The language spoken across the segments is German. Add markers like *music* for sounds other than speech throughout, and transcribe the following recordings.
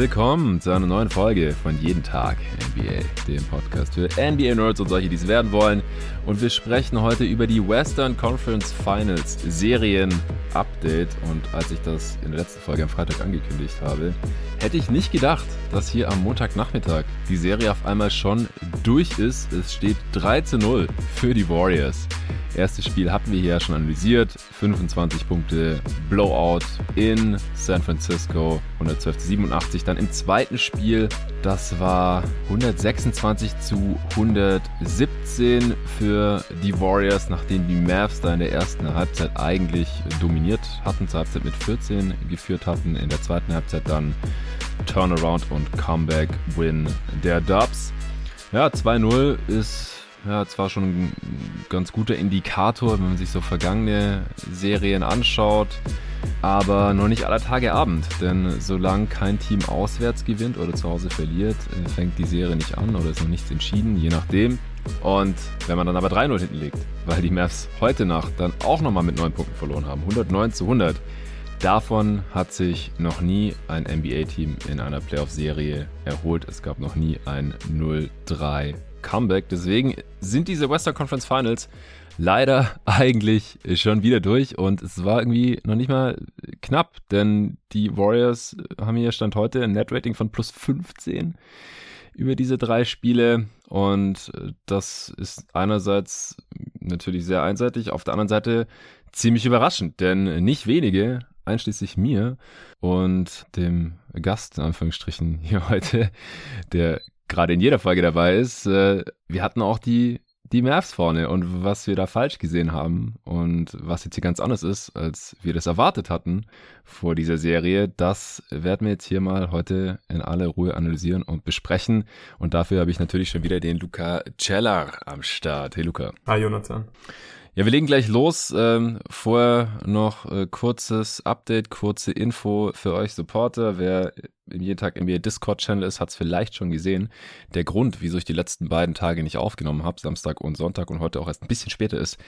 willkommen zu einer neuen Folge von Jeden Tag NBA, dem Podcast für NBA-Nerds und solche, die es werden wollen. Und wir sprechen heute über die Western Conference Finals Serien Update. Und als ich das in der letzten Folge am Freitag angekündigt habe, hätte ich nicht gedacht, dass hier am Montagnachmittag die Serie auf einmal schon durch ist. Es steht 3 zu 0 für die Warriors. Erstes Spiel hatten wir hier ja schon analysiert. 25 Punkte Blowout in San Francisco. 112 zu 87. Dann im zweiten Spiel, das war 126 zu 117 für die Warriors, nachdem die Mavs da in der ersten Halbzeit eigentlich dominiert hatten. Zur Halbzeit mit 14 geführt hatten. In der zweiten Halbzeit dann Turnaround und Comeback Win der Dubs. Ja, 2-0 ist ja, zwar schon ein ganz guter Indikator, wenn man sich so vergangene Serien anschaut, aber noch nicht aller Tage Abend. Denn solange kein Team auswärts gewinnt oder zu Hause verliert, äh, fängt die Serie nicht an oder ist noch nichts entschieden, je nachdem. Und wenn man dann aber 3-0 hinten liegt, weil die Mavs heute Nacht dann auch nochmal mit 9 Punkten verloren haben, 109 zu 100, davon hat sich noch nie ein NBA-Team in einer Playoff-Serie erholt. Es gab noch nie ein 0-3 Comeback. Deswegen sind diese Western Conference Finals leider *laughs* eigentlich schon wieder durch und es war irgendwie noch nicht mal knapp, denn die Warriors haben hier Stand heute ein Net-Rating von plus 15 über diese drei Spiele und das ist einerseits natürlich sehr einseitig, auf der anderen Seite ziemlich überraschend, denn nicht wenige, einschließlich mir und dem Gast in Anführungsstrichen hier heute, der gerade in jeder Folge dabei ist, äh, wir hatten auch die, die Mavs vorne und was wir da falsch gesehen haben und was jetzt hier ganz anders ist, als wir das erwartet hatten vor dieser Serie, das werden wir jetzt hier mal heute in aller Ruhe analysieren und besprechen. Und dafür habe ich natürlich schon wieder den Luca Cellar am Start. Hey Luca. Hi Jonathan. Ja, wir legen gleich los. Ähm, vorher noch äh, kurzes Update, kurze Info für euch Supporter. Wer im jeden Tag NBA Discord-Channel ist, hat es vielleicht schon gesehen. Der Grund, wieso ich die letzten beiden Tage nicht aufgenommen habe, Samstag und Sonntag und heute auch erst ein bisschen später ist,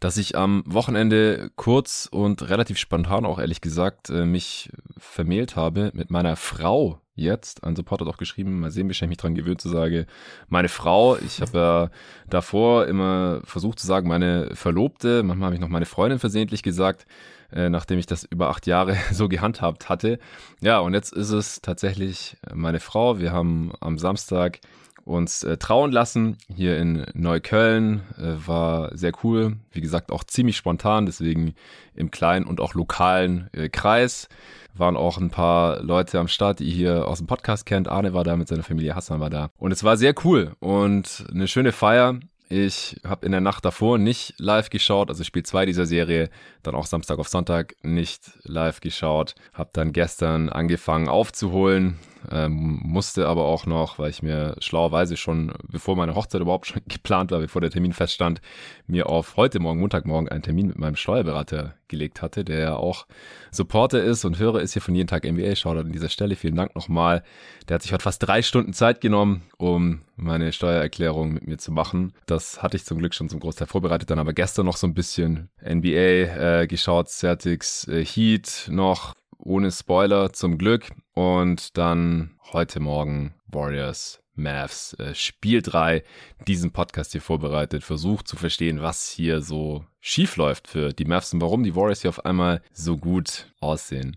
dass ich am Wochenende kurz und relativ spontan auch ehrlich gesagt äh, mich vermählt habe mit meiner Frau jetzt. Ein Support hat auch geschrieben, mal sehen, wie schnell ich mich dran gewöhnt zu sagen, meine Frau. Ich habe ja davor immer versucht zu sagen, meine Verlobte. Manchmal habe ich noch meine Freundin versehentlich gesagt, äh, nachdem ich das über acht Jahre *laughs* so gehandhabt hatte. Ja, und jetzt ist es tatsächlich meine Frau. Wir haben am Samstag uns äh, trauen lassen hier in Neukölln. Äh, war sehr cool. Wie gesagt, auch ziemlich spontan, deswegen im kleinen und auch lokalen äh, Kreis waren auch ein paar Leute am Start, die ihr hier aus dem Podcast kennt. Arne war da mit seiner Familie, Hassan war da. Und es war sehr cool und eine schöne Feier. Ich habe in der Nacht davor nicht live geschaut, also Spiel 2 dieser Serie, dann auch Samstag auf Sonntag nicht live geschaut. Habe dann gestern angefangen aufzuholen, ähm, musste aber auch noch, weil ich mir schlauerweise schon, bevor meine Hochzeit überhaupt schon *laughs* geplant war, bevor der Termin feststand, mir auf heute Morgen, Montagmorgen, einen Termin mit meinem Steuerberater gelegt hatte, der ja auch Supporter ist und Hörer ist hier von jeden Tag NBA. Schaut an dieser Stelle. Vielen Dank nochmal. Der hat sich heute fast drei Stunden Zeit genommen, um meine Steuererklärung mit mir zu machen. Das hatte ich zum Glück schon zum Großteil vorbereitet, dann aber gestern noch so ein bisschen NBA äh, geschaut, Celtics äh, Heat noch ohne Spoiler zum Glück. Und dann heute Morgen Warriors Mavs äh, Spiel 3 diesen Podcast hier vorbereitet, versucht zu verstehen, was hier so schief läuft für die Mavs und warum die Warriors hier auf einmal so gut aussehen.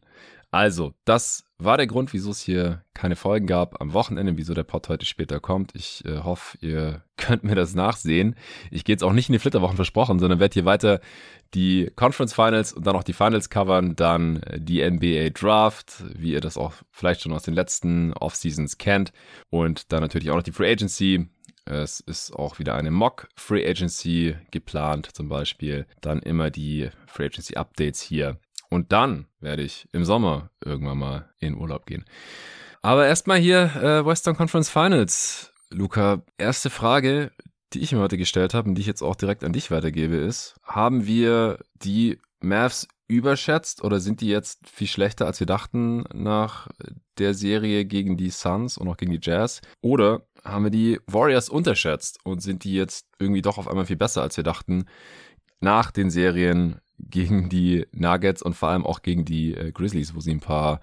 Also, das war der Grund, wieso es hier keine Folgen gab am Wochenende, wieso der Pod heute später kommt. Ich äh, hoffe, ihr *laughs* könnt mir das nachsehen. Ich gehe jetzt auch nicht in die Flitterwochen versprochen, sondern werde hier weiter die Conference Finals und dann auch die Finals covern, dann äh, die NBA Draft, wie ihr das auch vielleicht schon aus den letzten Off-Seasons kennt und dann natürlich auch noch die Free Agency. Es ist auch wieder eine Mock Free Agency geplant, zum Beispiel. Dann immer die Free Agency Updates hier und dann werde ich im Sommer irgendwann mal in Urlaub gehen. Aber erstmal hier äh, Western Conference Finals. Luca, erste Frage, die ich mir heute gestellt habe und die ich jetzt auch direkt an dich weitergebe, ist, haben wir die Mavs überschätzt oder sind die jetzt viel schlechter, als wir dachten nach der Serie gegen die Suns und auch gegen die Jazz? Oder haben wir die Warriors unterschätzt und sind die jetzt irgendwie doch auf einmal viel besser, als wir dachten nach den Serien gegen die Nuggets und vor allem auch gegen die äh, Grizzlies, wo sie ein paar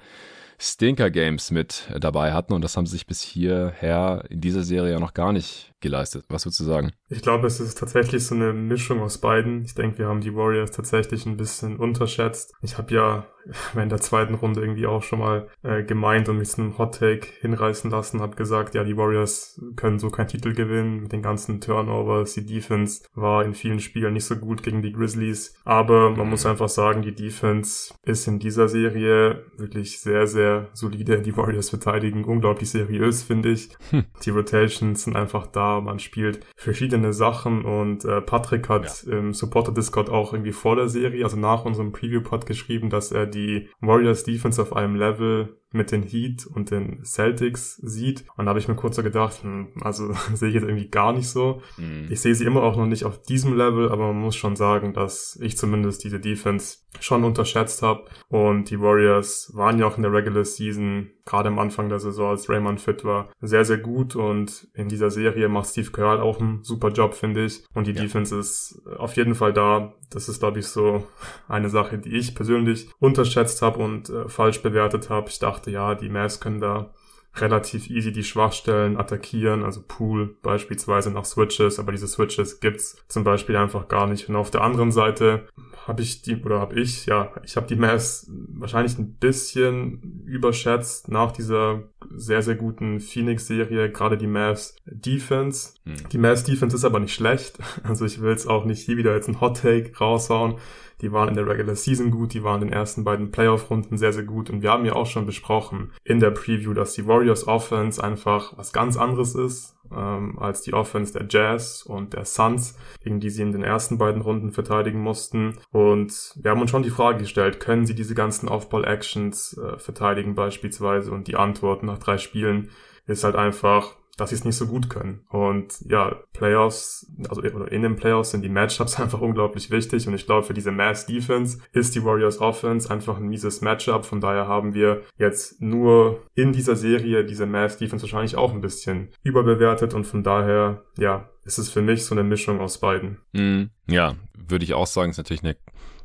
Stinker-Games mit dabei hatten und das haben sie sich bis hierher in dieser Serie ja noch gar nicht geleistet. Was würdest du sagen? Ich glaube, es ist tatsächlich so eine Mischung aus beiden. Ich denke, wir haben die Warriors tatsächlich ein bisschen unterschätzt. Ich habe ja *laughs* in der zweiten Runde irgendwie auch schon mal äh, gemeint und mich zu einem Hot Take hinreißen lassen, habe gesagt, ja, die Warriors können so keinen Titel gewinnen mit den ganzen Turnovers. Die Defense war in vielen Spielen nicht so gut gegen die Grizzlies, aber man muss einfach sagen, die Defense ist in dieser Serie wirklich sehr, sehr solide. Die Warriors verteidigen unglaublich seriös, finde ich. Hm. Die Rotations sind einfach da man spielt verschiedene Sachen und äh, Patrick hat ja. im Supporter Discord auch irgendwie vor der Serie, also nach unserem Preview-Pod geschrieben, dass er die Warriors Defense auf einem Level mit den Heat und den Celtics sieht. Und da habe ich mir kurz so gedacht, hm, also *laughs* sehe ich jetzt irgendwie gar nicht so. Mhm. Ich sehe sie immer auch noch nicht auf diesem Level, aber man muss schon sagen, dass ich zumindest diese Defense schon unterschätzt habe. Und die Warriors waren ja auch in der Regular Season, gerade am Anfang der Saison, als Raymond fit war, sehr, sehr gut. Und in dieser Serie macht Steve Carell auch einen super Job, finde ich. Und die ja. Defense ist auf jeden Fall da. Das ist, glaube ich, so *laughs* eine Sache, die ich persönlich unterschätzt habe und äh, falsch bewertet habe. Ich dachte, ja, die Mavs können da relativ easy die Schwachstellen attackieren, also Pool beispielsweise nach Switches, aber diese Switches gibt's zum Beispiel einfach gar nicht. Und auf der anderen Seite habe ich die, oder habe ich, ja, ich habe die Mavs wahrscheinlich ein bisschen überschätzt nach dieser sehr, sehr guten Phoenix-Serie, gerade die Mavs Defense. Hm. Die Mavs Defense ist aber nicht schlecht, *laughs* also ich will es auch nicht hier wieder jetzt ein Hot Take raushauen. Die waren in der Regular Season gut, die waren in den ersten beiden Playoff-Runden sehr, sehr gut. Und wir haben ja auch schon besprochen in der Preview, dass die Warriors Offense einfach was ganz anderes ist ähm, als die Offense der Jazz und der Suns, gegen die sie in den ersten beiden Runden verteidigen mussten. Und wir haben uns schon die Frage gestellt, können sie diese ganzen Off-Ball-Actions äh, verteidigen beispielsweise? Und die Antwort nach drei Spielen ist halt einfach, dass sie es nicht so gut können. Und ja, Playoffs, also in den Playoffs sind die Matchups *laughs* einfach unglaublich wichtig. Und ich glaube, für diese Mass Defense ist die Warriors Offense einfach ein mieses Matchup. Von daher haben wir jetzt nur in dieser Serie diese Mass Defense wahrscheinlich auch ein bisschen überbewertet. Und von daher, ja, ist es für mich so eine Mischung aus beiden. Mm, ja, würde ich auch sagen, ist natürlich eine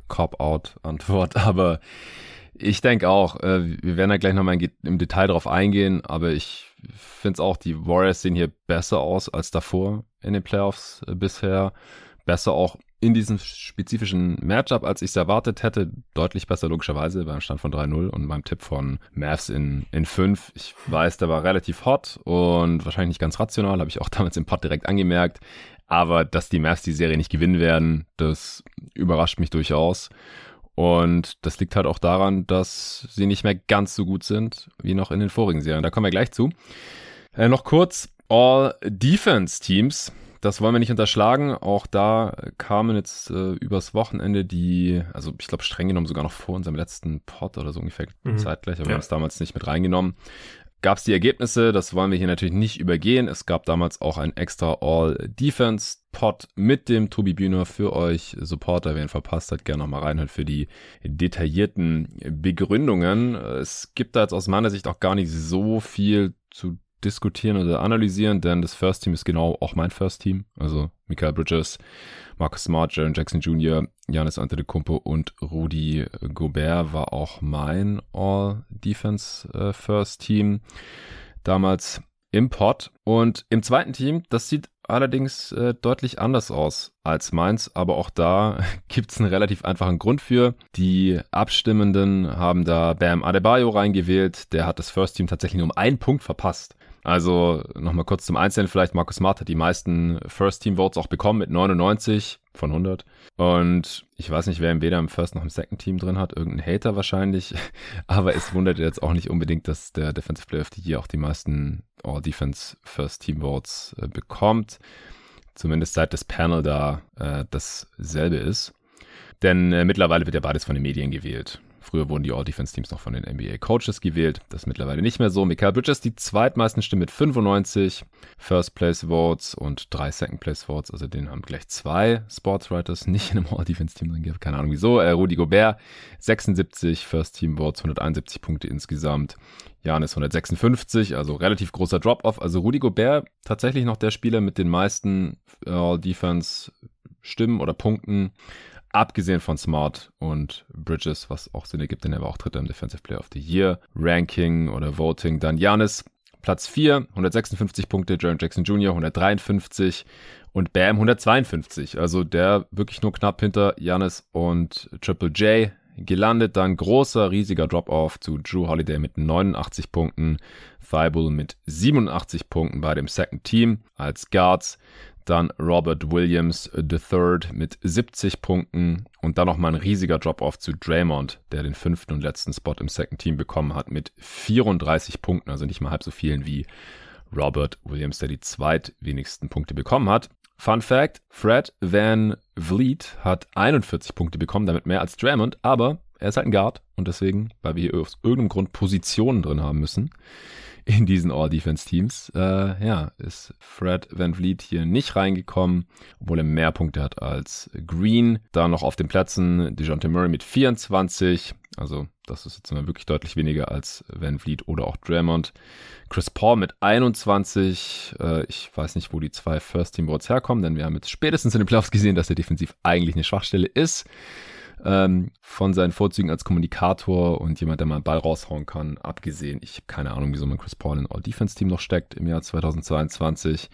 Cop-Out-Antwort, *laughs* aber ich denke auch, äh, wir werden da gleich nochmal im Detail drauf eingehen, aber ich finde es auch, die Warriors sehen hier besser aus als davor in den Playoffs äh, bisher. Besser auch in diesem spezifischen Matchup, als ich es erwartet hätte. Deutlich besser, logischerweise, beim Stand von 3-0 und beim Tipp von Mavs in, in 5. Ich weiß, der war relativ hot und wahrscheinlich nicht ganz rational, habe ich auch *laughs* damals im Pod direkt angemerkt. Aber dass die Mavs die Serie nicht gewinnen werden, das überrascht mich durchaus. Und das liegt halt auch daran, dass sie nicht mehr ganz so gut sind wie noch in den vorigen Serien. Da kommen wir gleich zu. Äh, noch kurz All-Defense-Teams. Das wollen wir nicht unterschlagen. Auch da kamen jetzt äh, übers Wochenende die, also ich glaube streng genommen sogar noch vor unserem letzten Pod oder so ungefähr mhm. zeitgleich, aber ja. wir haben es damals nicht mit reingenommen gab es die Ergebnisse. Das wollen wir hier natürlich nicht übergehen. Es gab damals auch ein extra All-Defense-Pod mit dem Tobi Bühner für euch Supporter. Wer ihn verpasst hat, gerne nochmal reinhört für die detaillierten Begründungen. Es gibt da jetzt aus meiner Sicht auch gar nicht so viel zu diskutieren oder analysieren, denn das First Team ist genau auch mein First Team. Also Michael Bridges, Marcus Smart, Jaron Jackson Jr., Janis Antetokounmpo und Rudy Gobert war auch mein All-Defense äh, First Team damals im Pod. Und im zweiten Team, das sieht allerdings äh, deutlich anders aus als meins, aber auch da *laughs* gibt es einen relativ einfachen Grund für. Die Abstimmenden haben da Bam Adebayo reingewählt, der hat das First Team tatsächlich nur um einen Punkt verpasst. Also nochmal kurz zum Einzelnen vielleicht. Markus Smart hat die meisten First-Team-Votes auch bekommen mit 99 von 100. Und ich weiß nicht, wer im weder im First noch im Second Team drin hat. Irgendein Hater wahrscheinlich. *laughs* Aber es wundert jetzt auch nicht unbedingt, dass der Defensive Player of the Year auch die meisten All-Defense First-Team-Votes äh, bekommt. Zumindest seit das Panel da äh, dasselbe ist. Denn äh, mittlerweile wird ja beides von den Medien gewählt. Früher wurden die All-Defense-Teams noch von den NBA-Coaches gewählt. Das ist mittlerweile nicht mehr so. Michael Bridges die zweitmeisten Stimmen mit 95 First-Place-Votes und drei Second-Place-Votes. Also den haben gleich zwei Sportswriters nicht in einem All-Defense-Team drin gehabt. Keine Ahnung wieso. Äh, Rudy Gobert 76 First-Team-Votes, 171 Punkte insgesamt. Janis 156, also relativ großer Drop-Off. Also Rudy Gobert tatsächlich noch der Spieler mit den meisten All-Defense-Stimmen oder Punkten abgesehen von Smart und Bridges, was auch Sinn ergibt, denn er war auch Dritter im Defensive Player of the Year Ranking oder Voting. Dann Janis, Platz 4, 156 Punkte, Jaron Jackson Jr. 153 und Bam 152. Also der wirklich nur knapp hinter Janis und Triple J gelandet. Dann großer, riesiger Drop-Off zu Drew Holiday mit 89 Punkten, Thibault mit 87 Punkten bei dem Second Team als Guards. Dann Robert Williams III mit 70 Punkten und dann nochmal ein riesiger Drop-Off zu Draymond, der den fünften und letzten Spot im Second Team bekommen hat mit 34 Punkten, also nicht mal halb so vielen wie Robert Williams, der die zweitwenigsten Punkte bekommen hat. Fun Fact, Fred Van Vliet hat 41 Punkte bekommen, damit mehr als Draymond, aber er ist halt ein Guard und deswegen, weil wir hier aus irgendeinem Grund Positionen drin haben müssen in diesen All-Defense-Teams, äh, ja, ist Fred Van Vliet hier nicht reingekommen, obwohl er mehr Punkte hat als Green. Dann noch auf den Plätzen DeJounte Murray mit 24, also das ist jetzt mal wirklich deutlich weniger als Van Vliet oder auch Draymond. Chris Paul mit 21. Äh, ich weiß nicht, wo die zwei First-Team-Boards herkommen, denn wir haben jetzt spätestens in den Playoffs gesehen, dass er defensiv eigentlich eine Schwachstelle ist. Ähm, von seinen Vorzügen als Kommunikator und jemand, der mal einen Ball raushauen kann, abgesehen. Ich habe keine Ahnung, wieso man Chris Paul in All-Defense-Team noch steckt im Jahr 2022.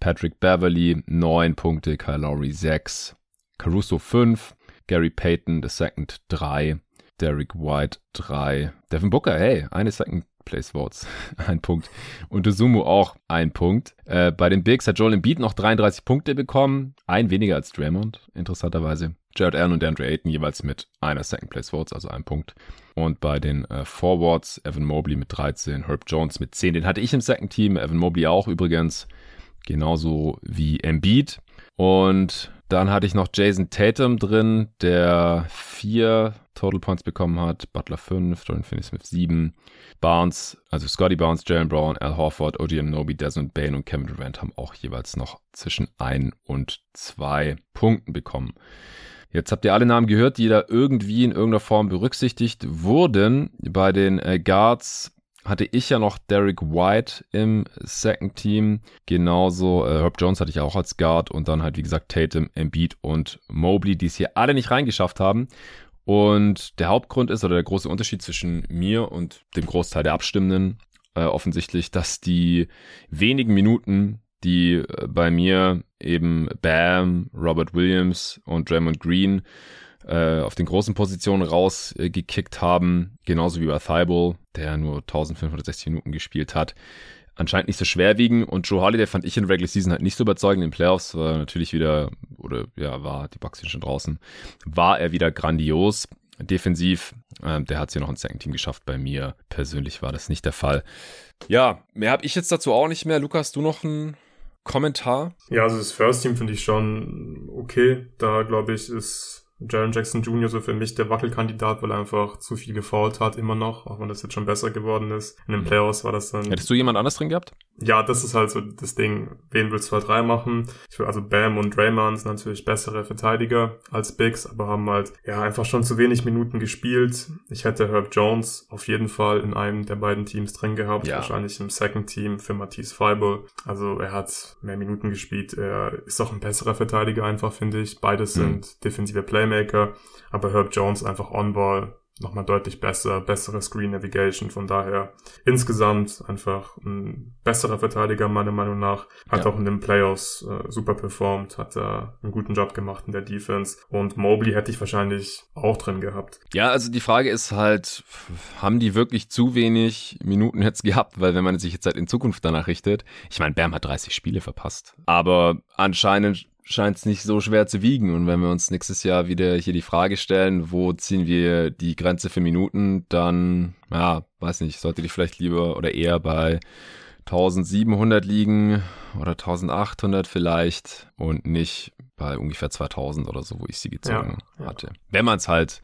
Patrick Beverly 9 Punkte, Kyle Lowry 6, Caruso 5, Gary Payton II 3, Derek White 3. Devin Booker, hey, eine Second Place Votes, *laughs* ein Punkt. Und Sumo auch ein Punkt. Äh, bei den Bigs hat Joel Embiid noch 33 Punkte bekommen, ein weniger als Draymond, interessanterweise. Jared Allen und Andrew Ayton jeweils mit einer Second Place Votes, also ein Punkt. Und bei den äh, Forwards Evan Mobley mit 13, Herb Jones mit 10. Den hatte ich im Second Team, Evan Mobley auch übrigens, genauso wie Embiid. Und dann hatte ich noch Jason Tatum drin, der vier Total Points bekommen hat. Butler 5, Jordan Finney-Smith 7. Barnes, also Scotty Barnes, Jalen Brown, Al Horford, OG Nobi, Desmond Bain und Kevin Durant haben auch jeweils noch zwischen ein und zwei Punkten bekommen. Jetzt habt ihr alle Namen gehört, die da irgendwie in irgendeiner Form berücksichtigt wurden. Bei den äh, Guards hatte ich ja noch Derek White im Second Team. Genauso äh, Herb Jones hatte ich auch als Guard und dann halt, wie gesagt, Tatum, Embiid und Mobley, die es hier alle nicht reingeschafft haben. Und der Hauptgrund ist, oder der große Unterschied zwischen mir und dem Großteil der Abstimmenden, äh, offensichtlich, dass die wenigen Minuten, die äh, bei mir eben Bam, Robert Williams und Draymond Green äh, auf den großen Positionen rausgekickt haben, genauso wie bei Thibault, der nur 1560 Minuten gespielt hat, anscheinend nicht so schwer wiegen. Und Joe Holiday fand ich in Regular Season halt nicht so überzeugend. In den Playoffs war natürlich wieder, oder ja, war, die Bucks schon draußen, war er wieder grandios. Defensiv, äh, der hat es hier noch ins Second Team geschafft. Bei mir persönlich war das nicht der Fall. Ja, mehr habe ich jetzt dazu auch nicht mehr. Lukas, du noch ein Kommentar? Ja, also das First Team finde ich schon okay. Da glaube ich, ist Jaron Jackson Jr. so für mich der Wackelkandidat, weil er einfach zu viel gefault hat, immer noch, auch wenn das jetzt schon besser geworden ist. In den. Playoffs war das dann. Hättest du jemand anders drin gehabt? Ja, das ist halt so das Ding. Wen willst du halt drei machen? Ich will, also Bam und Draymond sind natürlich bessere Verteidiger als Bigs, aber haben halt, ja, einfach schon zu wenig Minuten gespielt. Ich hätte Herb Jones auf jeden Fall in einem der beiden Teams drin gehabt, ja. wahrscheinlich im Second Team für Matisse Feibel. Also er hat mehr Minuten gespielt. Er ist auch ein besserer Verteidiger einfach, finde ich. Beides mhm. sind defensive Playmaker. Playmaker, aber Herb Jones einfach On-Ball nochmal deutlich besser, bessere Screen Navigation. Von daher insgesamt einfach ein besserer Verteidiger meiner Meinung nach. Hat ja. auch in den Playoffs äh, super performt, hat da einen guten Job gemacht in der Defense. Und Mobley hätte ich wahrscheinlich auch drin gehabt. Ja, also die Frage ist halt, haben die wirklich zu wenig Minuten jetzt gehabt? Weil wenn man sich jetzt halt in Zukunft danach richtet, ich meine, Bam hat 30 Spiele verpasst. Aber anscheinend scheint es nicht so schwer zu wiegen. Und wenn wir uns nächstes Jahr wieder hier die Frage stellen, wo ziehen wir die Grenze für Minuten, dann, ja, weiß nicht, sollte ich vielleicht lieber oder eher bei 1700 liegen oder 1800 vielleicht und nicht bei ungefähr 2000 oder so, wo ich sie gezogen ja, hatte. Ja. Wenn man es halt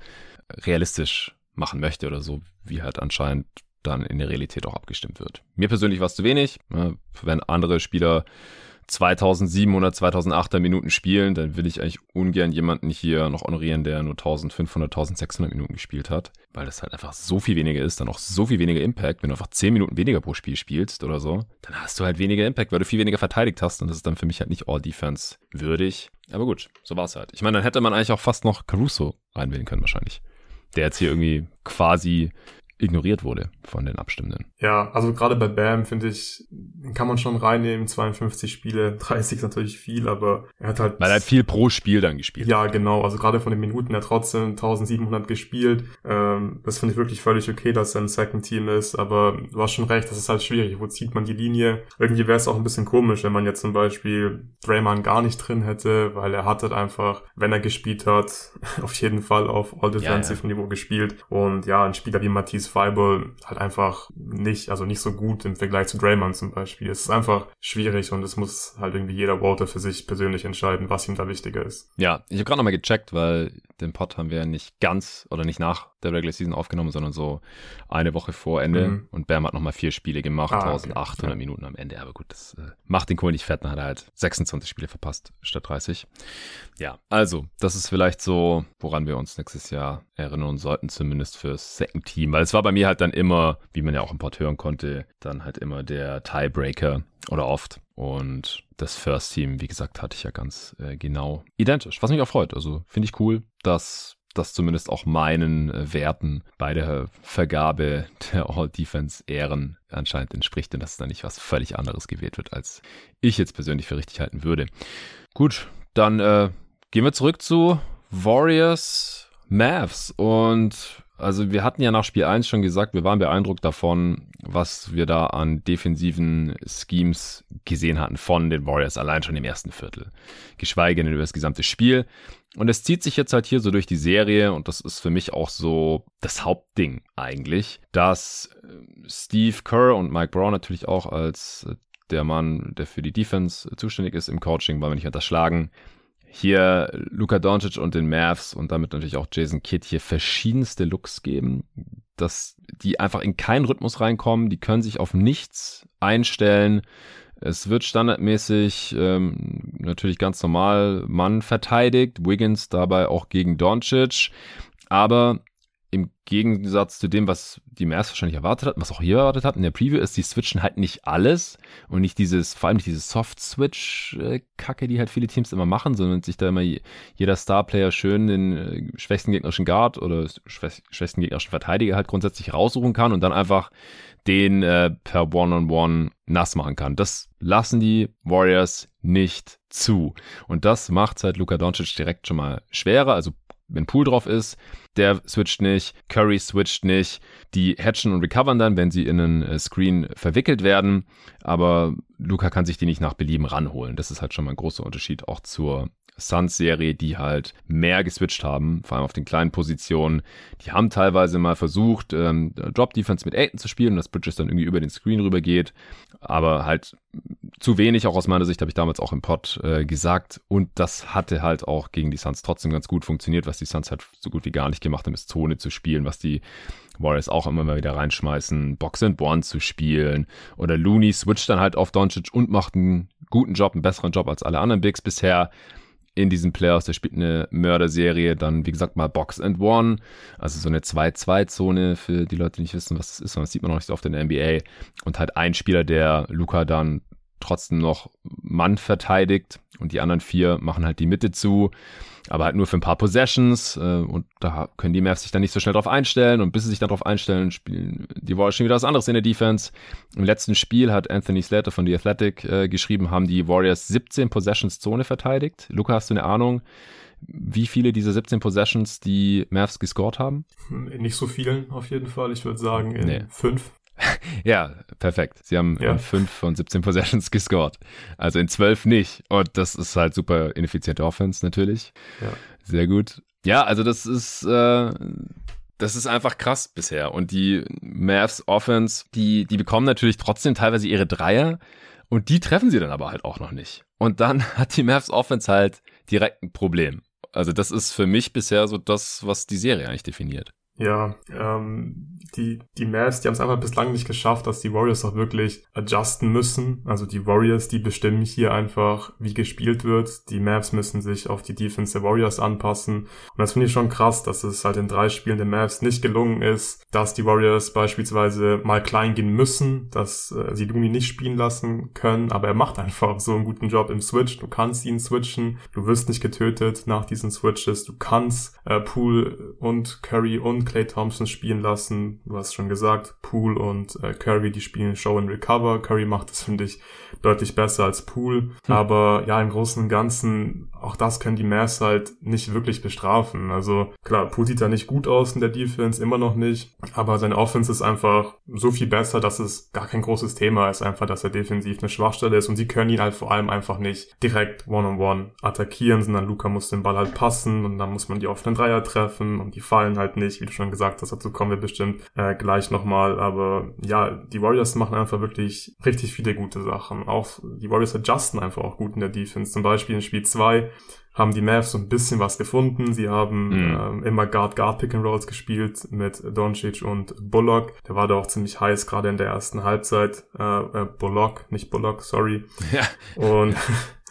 realistisch machen möchte oder so, wie halt anscheinend dann in der Realität auch abgestimmt wird. Mir persönlich war es zu wenig. Ne? Wenn andere Spieler 2700, 2008er Minuten spielen, dann will ich eigentlich ungern jemanden hier noch honorieren, der nur 1500, 1600 Minuten gespielt hat, weil das halt einfach so viel weniger ist, dann auch so viel weniger Impact. Wenn du einfach 10 Minuten weniger pro Spiel spielst oder so, dann hast du halt weniger Impact, weil du viel weniger verteidigt hast und das ist dann für mich halt nicht All-Defense würdig. Aber gut, so war's halt. Ich meine, dann hätte man eigentlich auch fast noch Caruso reinwählen können wahrscheinlich. Der jetzt hier irgendwie quasi ignoriert wurde von den Abstimmenden. Ja, also gerade bei Bam finde ich, kann man schon reinnehmen, 52 Spiele, *laughs* 30 ist natürlich viel, aber er hat halt... Weil er hat viel pro Spiel dann gespielt. Ja, genau, also gerade von den Minuten, er hat trotzdem 1700 gespielt, ähm, das finde ich wirklich völlig okay, dass er im Second Team ist, aber du hast schon recht, das ist halt schwierig, wo zieht man die Linie? Irgendwie wäre es auch ein bisschen komisch, wenn man jetzt zum Beispiel Draymond gar nicht drin hätte, weil er hat halt einfach, wenn er gespielt hat, *laughs* auf jeden Fall auf All-Defensive ja, ja. Niveau gespielt und ja, ein Spieler wie Matisse Fireball halt einfach nicht, also nicht so gut im Vergleich zu Draymond zum Beispiel. Es ist einfach schwierig und es muss halt irgendwie jeder Voter für sich persönlich entscheiden, was ihm da wichtiger ist. Ja, ich habe gerade nochmal gecheckt, weil den Pod haben wir nicht ganz oder nicht nach der Regular Season aufgenommen, sondern so eine Woche vor Ende. Mhm. Und Bam hat nochmal vier Spiele gemacht, ah, 1800 okay. Minuten am Ende. Aber gut, das äh, macht den Kohl nicht fett. Dann hat er halt 26 Spiele verpasst statt 30. Ja, also, das ist vielleicht so, woran wir uns nächstes Jahr erinnern sollten, zumindest fürs Second Team. Weil es war bei mir halt dann immer, wie man ja auch im Pod hören konnte, dann halt immer der Tiebreaker oder oft. Und das First Team, wie gesagt, hatte ich ja ganz äh, genau identisch. Was mich auch freut. Also finde ich cool, dass das zumindest auch meinen äh, Werten bei der Vergabe *laughs* der All-Defense-Ehren anscheinend entspricht und dass da nicht was völlig anderes gewählt wird, als ich jetzt persönlich für richtig halten würde. Gut, dann äh, gehen wir zurück zu Warriors Mavs und also wir hatten ja nach Spiel 1 schon gesagt, wir waren beeindruckt davon, was wir da an defensiven Schemes gesehen hatten von den Warriors, allein schon im ersten Viertel. Geschweige denn über das gesamte Spiel. Und es zieht sich jetzt halt hier so durch die Serie und das ist für mich auch so das Hauptding eigentlich, dass äh, Steve Kerr und Mike Brown natürlich auch als äh, der Mann, der für die Defense zuständig ist im Coaching, weil wir nicht unterschlagen, hier Luka Doncic und den Mavs und damit natürlich auch Jason Kidd hier verschiedenste Looks geben, dass die einfach in keinen Rhythmus reinkommen, die können sich auf nichts einstellen. Es wird standardmäßig ähm, natürlich ganz normal Mann verteidigt, Wiggins dabei auch gegen Doncic, aber im Gegensatz zu dem, was die Mavs wahrscheinlich erwartet hatten, was auch hier erwartet hatten in der Preview, ist, die switchen halt nicht alles und nicht dieses, vor allem nicht diese Soft-Switch-Kacke, die halt viele Teams immer machen, sondern sich da immer jeder Star-Player schön den äh, schwächsten gegnerischen Guard oder schwächsten gegnerischen Verteidiger halt grundsätzlich raussuchen kann und dann einfach den äh, per One-on-One -on -One nass machen kann. Das lassen die Warriors nicht zu. Und das macht halt Luka Doncic direkt schon mal schwerer. Also wenn Pool drauf ist, der switcht nicht, Curry switcht nicht, die hatchen und recovern dann, wenn sie in einen äh, Screen verwickelt werden, aber Luca kann sich die nicht nach Belieben ranholen. Das ist halt schon mal ein großer Unterschied auch zur Suns-Serie, die halt mehr geswitcht haben, vor allem auf den kleinen Positionen. Die haben teilweise mal versucht, ähm, Drop-Defense mit Aiden zu spielen, dass Bridges dann irgendwie über den Screen rüber geht, aber halt zu wenig, auch aus meiner Sicht, habe ich damals auch im Pod äh, gesagt. Und das hatte halt auch gegen die Suns trotzdem ganz gut funktioniert, was die Suns halt so gut wie gar nicht gemacht haben, ist Zone zu spielen, was die Warriors auch immer mal wieder reinschmeißen, Box and One zu spielen. Oder Looney switcht dann halt auf Doncic und macht einen guten Job, einen besseren Job als alle anderen Bigs bisher in diesen Playoffs. Der spielt eine Mörderserie, dann wie gesagt mal Box and One, also so eine 2-2-Zone für die Leute, die nicht wissen, was das ist, das sieht man noch nicht so oft in der NBA. Und halt ein Spieler, der Luca dann trotzdem noch Mann verteidigt und die anderen vier machen halt die Mitte zu, aber halt nur für ein paar Possessions äh, und da können die Mavs sich dann nicht so schnell drauf einstellen und bis sie sich dann drauf einstellen, spielen die Warriors schon wieder was anderes in der Defense. Im letzten Spiel hat Anthony Slater von The Athletic äh, geschrieben, haben die Warriors 17 Possessions Zone verteidigt. Luca, hast du eine Ahnung, wie viele dieser 17 Possessions die Mavs gescored haben? Nicht so vielen auf jeden Fall. Ich würde sagen in nee. fünf. *laughs* ja, perfekt. Sie haben ja. in 5 von 17 Possessions gescored. Also in 12 nicht. Und das ist halt super ineffiziente Offense natürlich. Ja. Sehr gut. Ja, also das ist, äh, das ist einfach krass bisher. Und die Mavs Offense, die, die bekommen natürlich trotzdem teilweise ihre Dreier. Und die treffen sie dann aber halt auch noch nicht. Und dann *laughs* hat die Mavs Offense halt direkt ein Problem. Also das ist für mich bisher so das, was die Serie eigentlich definiert. Ja, ähm, die, die Mavs, die haben es einfach bislang nicht geschafft, dass die Warriors auch wirklich adjusten müssen. Also die Warriors, die bestimmen hier einfach, wie gespielt wird. Die Mavs müssen sich auf die Defense der Warriors anpassen. Und das finde ich schon krass, dass es halt in drei Spielen der Mavs nicht gelungen ist, dass die Warriors beispielsweise mal klein gehen müssen, dass äh, sie Lumi nicht spielen lassen können, aber er macht einfach so einen guten Job im Switch. Du kannst ihn switchen, du wirst nicht getötet nach diesen Switches, du kannst äh, Poole und Curry und Clay Thompson spielen lassen du hast schon gesagt, Poole und äh, Curry, die spielen Show and Recover. Curry macht das, finde ich, deutlich besser als Poole. Hm. Aber ja, im Großen und Ganzen, auch das können die Mavs halt nicht wirklich bestrafen. Also klar, Poole sieht da nicht gut aus in der Defense, immer noch nicht. Aber seine Offense ist einfach so viel besser, dass es gar kein großes Thema ist, einfach, dass er defensiv eine Schwachstelle ist. Und sie können ihn halt vor allem einfach nicht direkt One-on-One -on -one attackieren, sondern Luca muss den Ball halt passen und dann muss man die offenen Dreier treffen und die fallen halt nicht, wie du schon gesagt hast, dazu kommen wir bestimmt äh, gleich nochmal. Aber ja, die Warriors machen einfach wirklich richtig viele gute Sachen. Auch die Warriors adjusten einfach auch gut in der Defense. Zum Beispiel in Spiel 2 haben die Mavs so ein bisschen was gefunden. Sie haben mhm. ähm, immer Guard-Guard-Pick-and-Rolls gespielt mit Doncic und Bullock. Der war da auch ziemlich heiß, gerade in der ersten Halbzeit. Äh, äh, Bullock, nicht Bullock, sorry. Ja. Und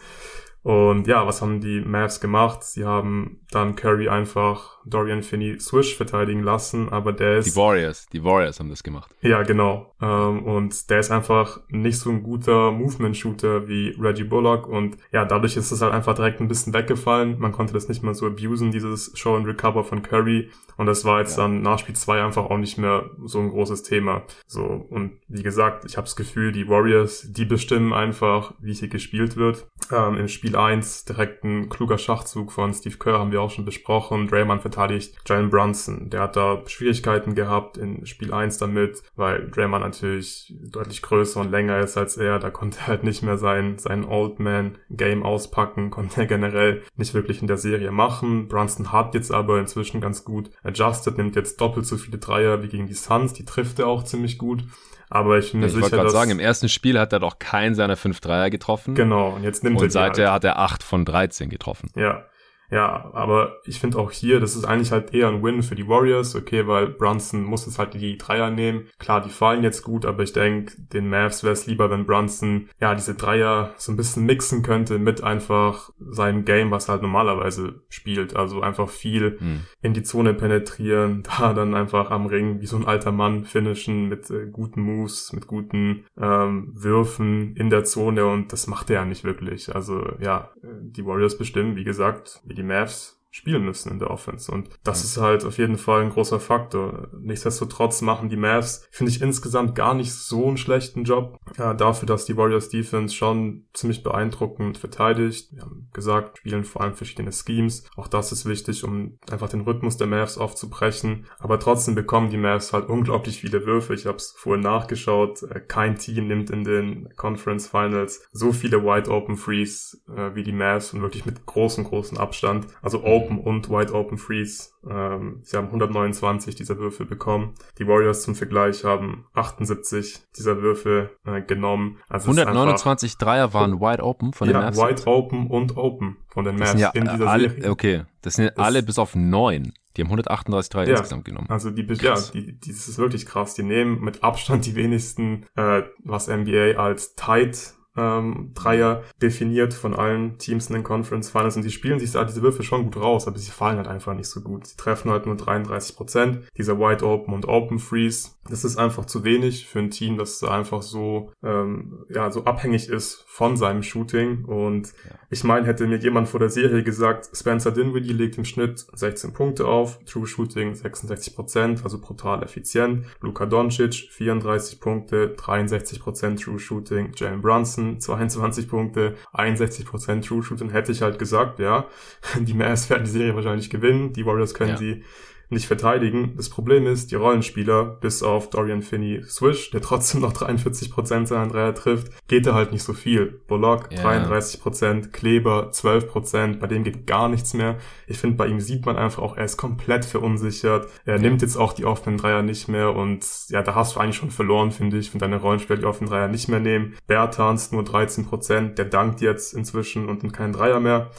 *laughs* und ja, was haben die Mavs gemacht? Sie haben dann Curry einfach Dorian Finney Swish verteidigen lassen, aber der ist... Die Warriors, die Warriors haben das gemacht. Ja, genau. Ähm, und der ist einfach nicht so ein guter Movement-Shooter wie Reggie Bullock und ja, dadurch ist es halt einfach direkt ein bisschen weggefallen. Man konnte das nicht mehr so abusen, dieses Show and Recover von Curry und das war jetzt ja. dann nach Spiel 2 einfach auch nicht mehr so ein großes Thema. So, und wie gesagt, ich habe das Gefühl, die Warriors, die bestimmen einfach, wie hier gespielt wird. Ähm, Im Spiel 1 direkt ein kluger Schachzug von Steve Kerr haben wir auch schon besprochen. Draymond verteidigt Jalen Brunson. Der hat da Schwierigkeiten gehabt in Spiel 1 damit, weil Draymond natürlich deutlich größer und länger ist als er. Da konnte er halt nicht mehr sein, sein Old Man Game auspacken, *laughs* konnte er generell nicht wirklich in der Serie machen. Brunson hat jetzt aber inzwischen ganz gut adjusted, nimmt jetzt doppelt so viele Dreier wie gegen die Suns. Die trifft er auch ziemlich gut. Aber ich bin mir ich sicher, wollte gerade sagen, im ersten Spiel hat er doch keinen seiner fünf Dreier getroffen. Genau, und jetzt nimmt und er Und seither halt. hat er acht von 13 getroffen. Ja, ja, aber ich finde auch hier, das ist eigentlich halt eher ein Win für die Warriors, okay, weil Brunson muss jetzt halt die Dreier nehmen. Klar, die fallen jetzt gut, aber ich denke, den Mavs wäre es lieber, wenn Brunson ja diese Dreier so ein bisschen mixen könnte mit einfach seinem Game, was er halt normalerweise spielt. Also einfach viel hm. in die Zone penetrieren, *laughs* da dann einfach am Ring wie so ein alter Mann finishen mit äh, guten Moves, mit guten ähm, Würfen in der Zone und das macht er ja nicht wirklich. Also ja, äh, die Warriors bestimmen, wie gesagt, wie die Mavs spielen müssen in der Offense. Und das ist halt auf jeden Fall ein großer Faktor. Nichtsdestotrotz machen die Mavs, finde ich insgesamt gar nicht so einen schlechten Job. Ja, dafür, dass die Warriors Defense schon ziemlich beeindruckend verteidigt. Wir haben gesagt, spielen vor allem verschiedene Schemes. Auch das ist wichtig, um einfach den Rhythmus der Mavs aufzubrechen. Aber trotzdem bekommen die Mavs halt unglaublich viele Würfe. Ich habe es vorhin nachgeschaut. Äh, kein Team nimmt in den Conference Finals so viele Wide Open Frees äh, wie die Mavs und wirklich mit großem, großen Abstand. Also Open und Wide Open Freeze. Ähm, sie haben 129 dieser Würfel bekommen. Die Warriors zum Vergleich haben 78 dieser Würfel äh, genommen. Also 129 Dreier waren Wide Open von den ja, Mavs? Wide Open und Open von den Mavs ja in dieser alle, Serie. Okay, das sind das alle bis auf neun. Die haben 138 Dreier ja, insgesamt genommen. Also die, krass. ja, die, die, das ist wirklich krass. Die nehmen mit Abstand die wenigsten, äh, was NBA als tight ähm, Dreier definiert von allen Teams in den Conference Finals und die spielen sich da diese Würfe schon gut raus, aber sie fallen halt einfach nicht so gut. Sie treffen halt nur 33 Prozent. Dieser Wide Open und Open Freeze, das ist einfach zu wenig für ein Team, das einfach so ähm, ja so abhängig ist von seinem Shooting und ja. ich meine, hätte mir jemand vor der Serie gesagt, Spencer Dinwiddie legt im Schnitt 16 Punkte auf, True Shooting 66 Prozent, also brutal effizient. Luka Doncic 34 Punkte, 63 Prozent True Shooting. Jalen Brunson 22 Punkte, 61% True Shooting, hätte ich halt gesagt, ja, *laughs* die Mavs werden die Serie wahrscheinlich gewinnen, die Warriors können ja. sie nicht verteidigen. Das Problem ist, die Rollenspieler, bis auf Dorian Finney-Swish, der trotzdem noch *laughs* 43% seiner Dreier trifft, geht da halt nicht so viel. Bullock yeah. 33%, Kleber 12%, bei dem geht gar nichts mehr. Ich finde, bei ihm sieht man einfach auch, er ist komplett verunsichert. Er ja. nimmt jetzt auch die offenen Dreier nicht mehr und ja, da hast du eigentlich schon verloren, finde ich, wenn deine Rollenspieler die offenen Dreier nicht mehr nehmen. Bertans nur 13%, der dankt jetzt inzwischen und nimmt keinen Dreier mehr.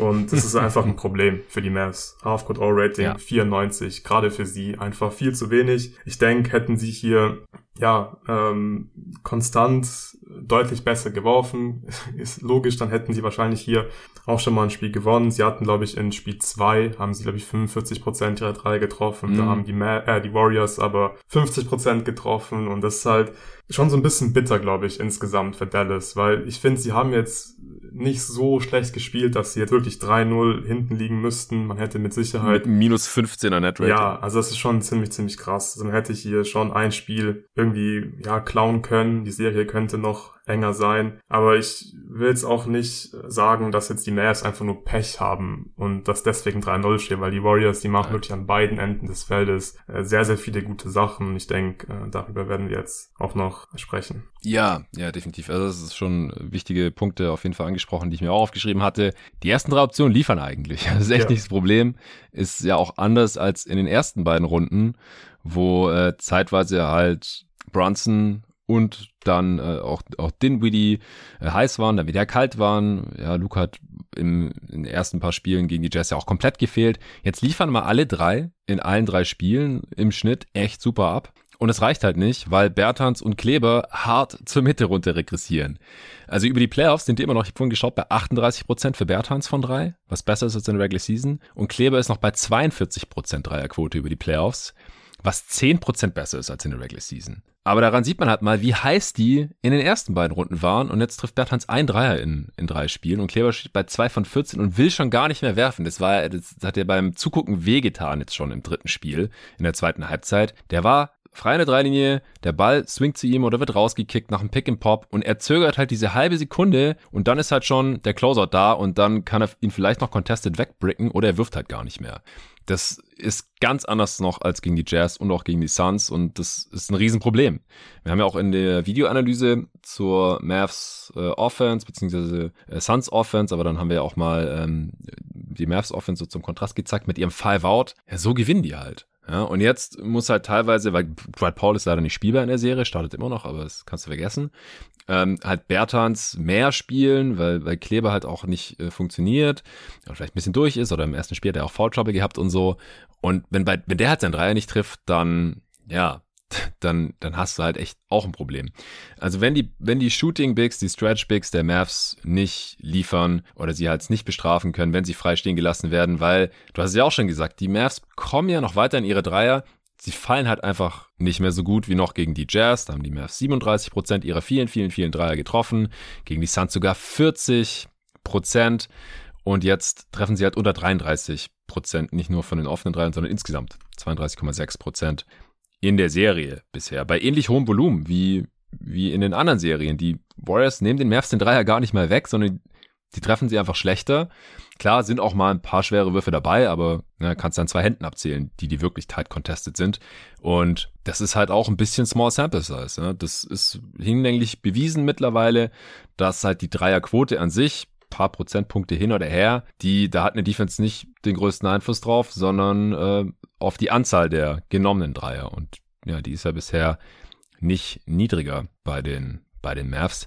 Und das ist einfach ein Problem für die Mavs. Half-Court All-Rating ja. 94, gerade für sie einfach viel zu wenig. Ich denke, hätten sie hier ja, ähm, konstant deutlich besser geworfen. *laughs* Ist logisch, dann hätten sie wahrscheinlich hier auch schon mal ein Spiel gewonnen. Sie hatten, glaube ich, in Spiel 2 haben sie, glaube ich, 45 Prozent ihrer drei getroffen. Mhm. Da haben die, Ma äh, die Warriors aber 50 Prozent getroffen und das ist halt schon so ein bisschen bitter, glaube ich, insgesamt für Dallas, weil ich finde, sie haben jetzt nicht so schlecht gespielt, dass sie jetzt wirklich 3-0 hinten liegen müssten. Man hätte mit Sicherheit... Mit minus 15er Netrate. Ja, also das ist schon ziemlich, ziemlich krass. Also man hätte hier schon ein Spiel irgendwie, ja, klauen können. Die Serie könnte noch enger sein. Aber ich will jetzt auch nicht sagen, dass jetzt die Mavs einfach nur Pech haben und dass deswegen 3-0 steht, weil die Warriors, die machen wirklich an beiden Enden des Feldes äh, sehr, sehr viele gute Sachen. Ich denke, äh, darüber werden wir jetzt auch noch sprechen. Ja, ja, definitiv. Also das ist schon wichtige Punkte auf jeden Fall angesprochen, die ich mir auch aufgeschrieben hatte. Die ersten drei Optionen liefern eigentlich. *laughs* Das ist echt ja. nicht das Problem. Ist ja auch anders als in den ersten beiden Runden, wo äh, zeitweise halt Brunson und dann äh, auch, auch Dinwiddie äh, heiß waren, dann wieder kalt waren. Ja, Luke hat im, in den ersten paar Spielen gegen die Jazz ja auch komplett gefehlt. Jetzt liefern mal alle drei in allen drei Spielen im Schnitt echt super ab. Und es reicht halt nicht, weil Bertans und Kleber hart zur Mitte runter regressieren. Also über die Playoffs sind die immer noch, ich habe vorhin geschaut, bei 38% für Bertans von drei, was besser ist als in der Regular Season. Und Kleber ist noch bei 42% Dreierquote über die Playoffs, was 10% besser ist als in der Regular Season. Aber daran sieht man halt mal, wie heiß die in den ersten beiden Runden waren. Und jetzt trifft Bertans ein Dreier in, in drei Spielen. Und Kleber steht bei zwei von 14 und will schon gar nicht mehr werfen. Das war, das hat er beim Zugucken wehgetan jetzt schon im dritten Spiel, in der zweiten Halbzeit. Der war frei in der Dreilinie, der Ball swingt zu ihm oder wird rausgekickt nach einem Pick and Pop und er zögert halt diese halbe Sekunde und dann ist halt schon der Closeout da und dann kann er ihn vielleicht noch contested wegbricken oder er wirft halt gar nicht mehr. Das ist ganz anders noch als gegen die Jazz und auch gegen die Suns und das ist ein Riesenproblem. Wir haben ja auch in der Videoanalyse zur Mavs äh, Offense beziehungsweise äh, Suns Offense, aber dann haben wir ja auch mal ähm, die Mavs Offense so zum Kontrast gezeigt mit ihrem Five Out. Ja, so gewinnen die halt. Ja, und jetzt muss halt teilweise, weil Dwight Paul ist leider nicht spielbar in der Serie, startet immer noch, aber das kannst du vergessen, ähm, halt Bertans mehr spielen, weil, weil Kleber halt auch nicht äh, funktioniert, oder vielleicht ein bisschen durch ist, oder im ersten Spiel hat er auch Foul Trouble gehabt und so. Und wenn, bei, wenn der halt seinen Dreier nicht trifft, dann, ja, dann, dann hast du halt echt auch ein Problem. Also wenn die, wenn die Shooting Bigs, die Stretch Bigs der Mavs nicht liefern oder sie halt nicht bestrafen können, wenn sie frei stehen gelassen werden, weil, du hast es ja auch schon gesagt, die Mavs kommen ja noch weiter in ihre Dreier, sie fallen halt einfach nicht mehr so gut wie noch gegen die Jazz. Da haben die Mavs 37 Prozent ihrer vielen, vielen, vielen Dreier getroffen. Gegen die Suns sogar 40 Prozent. Und jetzt treffen sie halt unter 33 Prozent, nicht nur von den offenen Dreiern, sondern insgesamt 32,6 Prozent in der Serie bisher. Bei ähnlich hohem Volumen wie, wie in den anderen Serien. Die Warriors nehmen den Mavs den Dreier gar nicht mal weg, sondern die treffen sie einfach schlechter. Klar sind auch mal ein paar schwere Würfe dabei, aber ne, kannst dann zwei Händen abzählen, die die wirklich tight contested sind. Und das ist halt auch ein bisschen Small Sample Size. Ne? Das ist hinlänglich bewiesen mittlerweile, dass halt die Dreierquote an sich paar Prozentpunkte hin oder her, die, da hat eine Defense nicht den größten Einfluss drauf, sondern äh, auf die Anzahl der genommenen Dreier. Und ja, die ist ja bisher nicht niedriger bei den, bei den Mavs.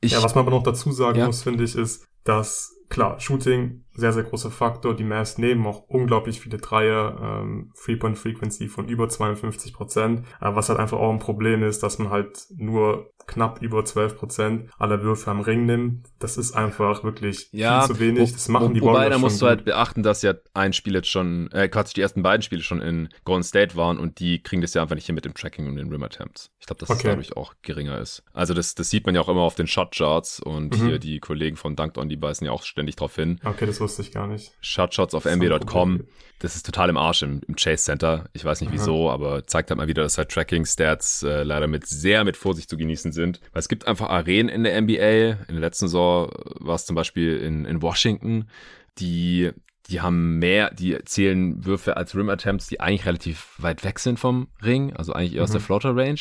Ich, ja, was man aber noch dazu sagen ja. muss, finde ich, ist, dass klar, Shooting sehr, sehr großer Faktor. Die Mavs nehmen auch unglaublich viele Dreier, ähm, Three-Point-Frequency von über 52 Prozent, äh, was halt einfach auch ein Problem ist, dass man halt nur knapp über 12 Prozent aller Würfe am Ring nimmt. Das ist einfach wirklich ja, viel zu wenig. Das machen wo, die Wobei, da musst du halt beachten, dass ja ein Spiel jetzt schon, äh, Quatsch, die ersten beiden Spiele schon in Golden State waren und die kriegen das ja einfach nicht hin mit dem Tracking und den Rim Attempts. Ich glaube, dass okay. das dadurch auch geringer ist. Also das, das sieht man ja auch immer auf den Shot Charts und mhm. hier die Kollegen von Dunked On, die beißen ja auch ständig drauf hin. Okay, das wusste ich gar nicht. Shotshots auf NBA.com. Das ist total im Arsch im, im Chase Center. Ich weiß nicht Aha. wieso, aber zeigt halt mal wieder, dass halt Tracking-Stats äh, leider mit sehr mit Vorsicht zu genießen sind. Weil es gibt einfach Arenen in der NBA. In der letzten Saison war es zum Beispiel in, in Washington, die die haben mehr, die zählen Würfe als Rim Attempts, die eigentlich relativ weit weg sind vom Ring, also eigentlich eher aus der mhm. Floater Range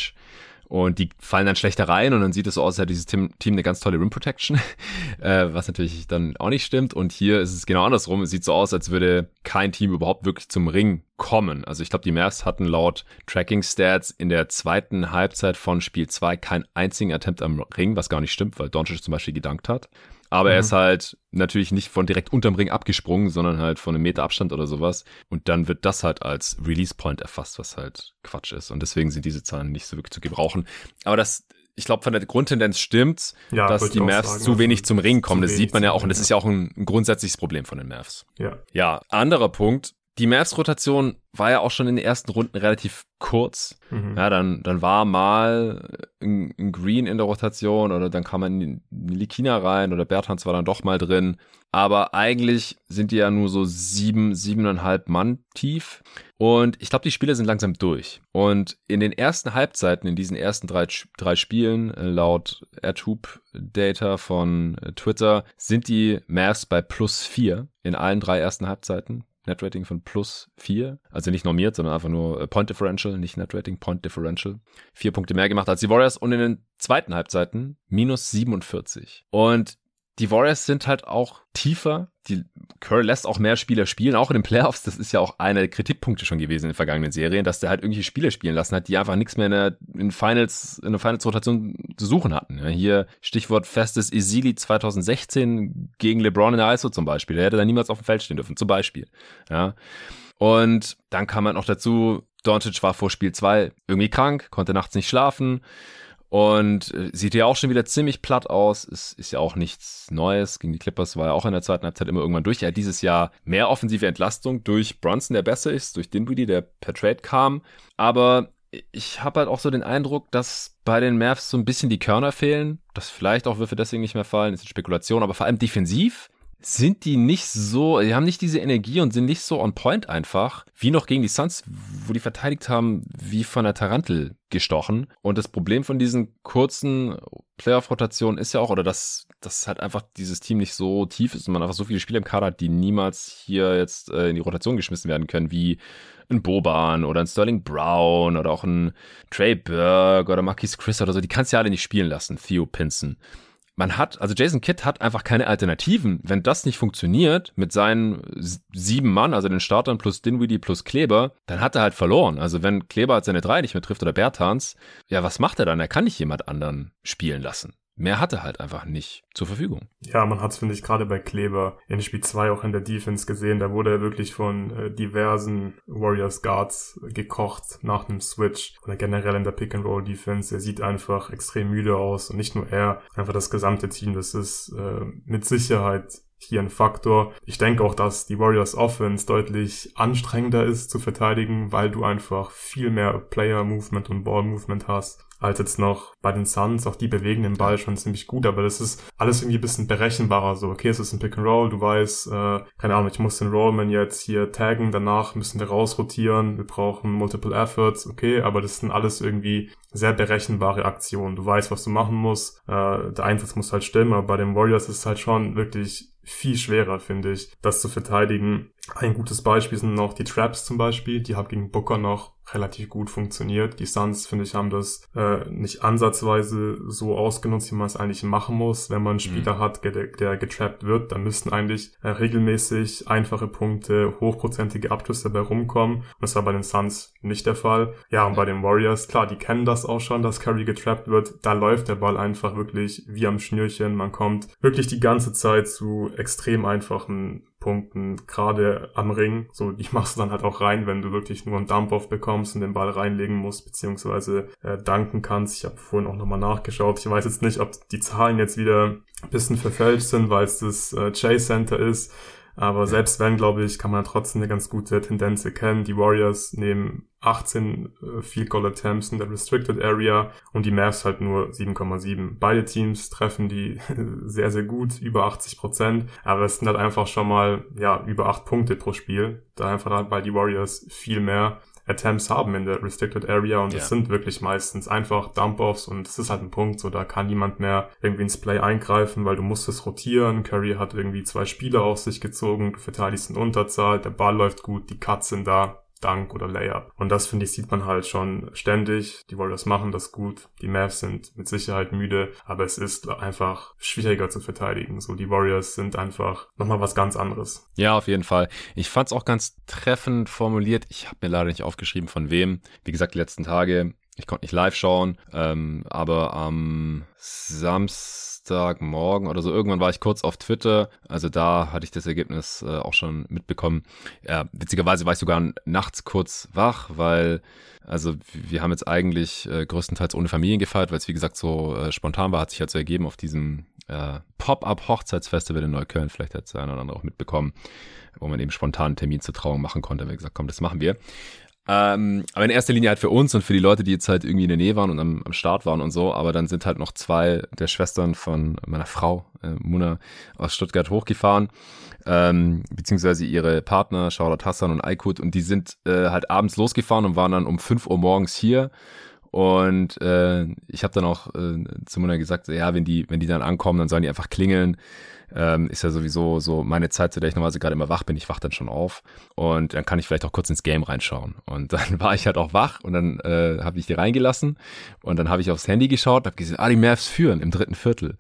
und die fallen dann schlechter rein und dann sieht es so aus, als hätte dieses Team, Team eine ganz tolle Rim Protection, *laughs* äh, was natürlich dann auch nicht stimmt. Und hier ist es genau andersrum. Es sieht so aus, als würde kein Team überhaupt wirklich zum Ring kommen. Also ich glaube, die Mavs hatten laut Tracking Stats in der zweiten Halbzeit von Spiel 2 keinen einzigen Attempt am Ring, was gar nicht stimmt, weil Doncic zum Beispiel gedankt hat. Aber mhm. er ist halt natürlich nicht von direkt unterm Ring abgesprungen, sondern halt von einem Meter Abstand oder sowas. Und dann wird das halt als Release Point erfasst, was halt Quatsch ist. Und deswegen sind diese Zahlen nicht so wirklich zu gebrauchen. Aber das, ich glaube, von der Grundtendenz stimmt's, ja, dass die Mavs sagen, zu wenig zum Ring kommen. Das sieht man ja auch. Und das ist ja auch ein, ein grundsätzliches Problem von den Mavs. Ja. Ja, anderer Punkt die Mavs-Rotation war ja auch schon in den ersten Runden relativ kurz. Mhm. Ja, dann, dann war mal ein, ein, Green in der Rotation oder dann kam man in Likina rein oder Bertans war dann doch mal drin. Aber eigentlich sind die ja nur so sieben, siebeneinhalb Mann tief. Und ich glaube, die Spiele sind langsam durch. Und in den ersten Halbzeiten, in diesen ersten drei, drei Spielen, äh, laut AirTube Data von äh, Twitter, sind die Mavs bei plus vier in allen drei ersten Halbzeiten. Netrating von plus vier. Also nicht normiert, sondern einfach nur äh, Point Differential, nicht Netrating, Point Differential. Vier Punkte mehr gemacht als die Warriors und in den zweiten Halbzeiten minus 47. Und die Warriors sind halt auch tiefer. Die Curry lässt auch mehr Spieler spielen, auch in den Playoffs. Das ist ja auch einer der Kritikpunkte schon gewesen in den vergangenen Serien, dass der halt irgendwelche Spieler spielen lassen hat, die einfach nichts mehr in der in Finals, in der Finals-Rotation zu suchen hatten. Ja, hier Stichwort festes Isili 2016 gegen LeBron in der ISO zum Beispiel. Der hätte da niemals auf dem Feld stehen dürfen, zum Beispiel. Ja. Und dann kam man noch dazu, Doncic war vor Spiel 2 irgendwie krank, konnte nachts nicht schlafen. Und äh, sieht ja auch schon wieder ziemlich platt aus. Es ist ja auch nichts Neues. Gegen die Clippers war er auch in der zweiten Halbzeit immer irgendwann durch. Er hat dieses Jahr mehr offensive Entlastung durch Bronson, der besser ist, durch Dinwiddie, der per Trade kam. Aber ich habe halt auch so den Eindruck, dass bei den Mavs so ein bisschen die Körner fehlen, dass vielleicht auch Würfe deswegen nicht mehr fallen, ist Spekulation, aber vor allem defensiv sind die nicht so, die haben nicht diese Energie und sind nicht so on point einfach, wie noch gegen die Suns, wo die verteidigt haben, wie von der Tarantel gestochen. Und das Problem von diesen kurzen Playoff-Rotationen ist ja auch, oder dass, dass halt einfach dieses Team nicht so tief ist und man einfach so viele Spieler im Kader hat, die niemals hier jetzt äh, in die Rotation geschmissen werden können, wie ein Boban oder ein Sterling Brown oder auch ein Trey Burke oder Marquis Chris oder so, die kannst du ja alle nicht spielen lassen, Theo Pinson man hat, also Jason Kidd hat einfach keine Alternativen. Wenn das nicht funktioniert mit seinen sieben Mann, also den Startern plus Dinwiddie plus Kleber, dann hat er halt verloren. Also wenn Kleber halt seine drei nicht mehr trifft oder Bertans, ja, was macht er dann? Er kann nicht jemand anderen spielen lassen. Mehr hatte halt einfach nicht zur Verfügung. Ja, man hat es, finde ich, gerade bei Kleber in Spiel 2 auch in der Defense gesehen. Da wurde er wirklich von äh, diversen Warriors Guards gekocht nach einem Switch oder generell in der Pick-and-Roll-Defense. Er sieht einfach extrem müde aus und nicht nur er, einfach das gesamte Team. Das ist äh, mit Sicherheit hier ein Faktor. Ich denke auch, dass die Warriors Offense deutlich anstrengender ist zu verteidigen, weil du einfach viel mehr Player Movement und Ball Movement hast als jetzt noch bei den Suns. Auch die bewegen den Ball schon ziemlich gut, aber das ist alles irgendwie ein bisschen berechenbarer. So, okay, es ist ein Pick and Roll, du weißt, äh, keine Ahnung, ich muss den Rollman jetzt hier taggen, danach müssen wir rausrotieren, wir brauchen Multiple Efforts, okay, aber das sind alles irgendwie sehr berechenbare Aktionen. Du weißt, was du machen musst, äh, der Einsatz muss halt stimmen, aber bei den Warriors ist es halt schon wirklich viel schwerer, finde ich, das zu verteidigen. Ein gutes Beispiel sind noch die Traps zum Beispiel. Die haben gegen Booker noch relativ gut funktioniert. Die Suns, finde ich, haben das äh, nicht ansatzweise so ausgenutzt, wie man es eigentlich machen muss. Wenn man einen Spieler mhm. hat, der, der getrappt wird, dann müssten eigentlich äh, regelmäßig einfache Punkte, hochprozentige Abschlüsse dabei rumkommen. Und das war bei den Suns nicht der Fall. Ja, und bei den Warriors, klar, die kennen das auch schon, dass Curry getrappt wird. Da läuft der Ball einfach wirklich wie am Schnürchen. Man kommt wirklich die ganze Zeit zu extrem einfachen Punkten, gerade am Ring. So, die machst du dann halt auch rein, wenn du wirklich nur einen Dump-Off bekommst und den Ball reinlegen musst, beziehungsweise äh, danken kannst. Ich habe vorhin auch nochmal nachgeschaut. Ich weiß jetzt nicht, ob die Zahlen jetzt wieder ein bisschen verfälscht sind, weil es das äh, Chase Center ist. Aber selbst wenn, glaube ich, kann man trotzdem eine ganz gute Tendenz erkennen. Die Warriors nehmen 18 äh, Field Goal Attempts in der Restricted Area und die Mavs halt nur 7,7. Beide Teams treffen die *laughs* sehr, sehr gut, über 80 Prozent. Aber es sind halt einfach schon mal, ja, über 8 Punkte pro Spiel. Da einfach, weil die Warriors viel mehr Attempts haben in der Restricted Area und es sind wirklich meistens einfach Dump-Offs und es ist halt ein Punkt, so da kann niemand mehr irgendwie ins Play eingreifen, weil du musst es rotieren. Curry hat irgendwie zwei Spieler auf sich gezogen, du verteidigst in Unterzahl, der Ball läuft gut, die Cuts sind da, Dunk oder Layup. Und das finde ich sieht man halt schon ständig. Die Warriors machen das gut. Die Mavs sind mit Sicherheit müde, aber es ist einfach schwieriger zu verteidigen. So die Warriors sind einfach nochmal was ganz anderes. Ja, auf jeden Fall. Ich fand es auch ganz treffend formuliert. Ich habe mir leider nicht aufgeschrieben von wem. Wie gesagt, die letzten Tage ich konnte nicht live schauen, ähm, aber am Samstag Samstagmorgen oder so. Irgendwann war ich kurz auf Twitter. Also da hatte ich das Ergebnis äh, auch schon mitbekommen. Ja, witzigerweise war ich sogar nachts kurz wach, weil also wir haben jetzt eigentlich äh, größtenteils ohne Familien gefeiert, weil es wie gesagt so äh, spontan war, hat sich halt so ergeben auf diesem äh, Pop-up-Hochzeitsfestival in Neukölln. Vielleicht hat es einer oder andere auch mitbekommen, wo man eben spontan einen Termin zur Trauung machen konnte. Wir gesagt, komm, das machen wir. Ähm, aber in erster Linie halt für uns und für die Leute, die jetzt halt irgendwie in der Nähe waren und am, am Start waren und so. Aber dann sind halt noch zwei der Schwestern von meiner Frau, äh, Muna, aus Stuttgart hochgefahren. Ähm, beziehungsweise ihre Partner, Charlotte Hassan und Aykut. Und die sind äh, halt abends losgefahren und waren dann um 5 Uhr morgens hier. Und äh, ich habe dann auch äh, zu Muna gesagt, ja, wenn die, wenn die dann ankommen, dann sollen die einfach klingeln ähm, ist ja sowieso so meine Zeit, zu der ich normalerweise gerade immer wach bin. Ich wach dann schon auf und dann kann ich vielleicht auch kurz ins Game reinschauen. Und *laughs* dann war ich halt auch wach und dann äh, habe ich die reingelassen und dann habe ich aufs Handy geschaut, habe gesehen, ah, die Mavs führen im dritten Viertel.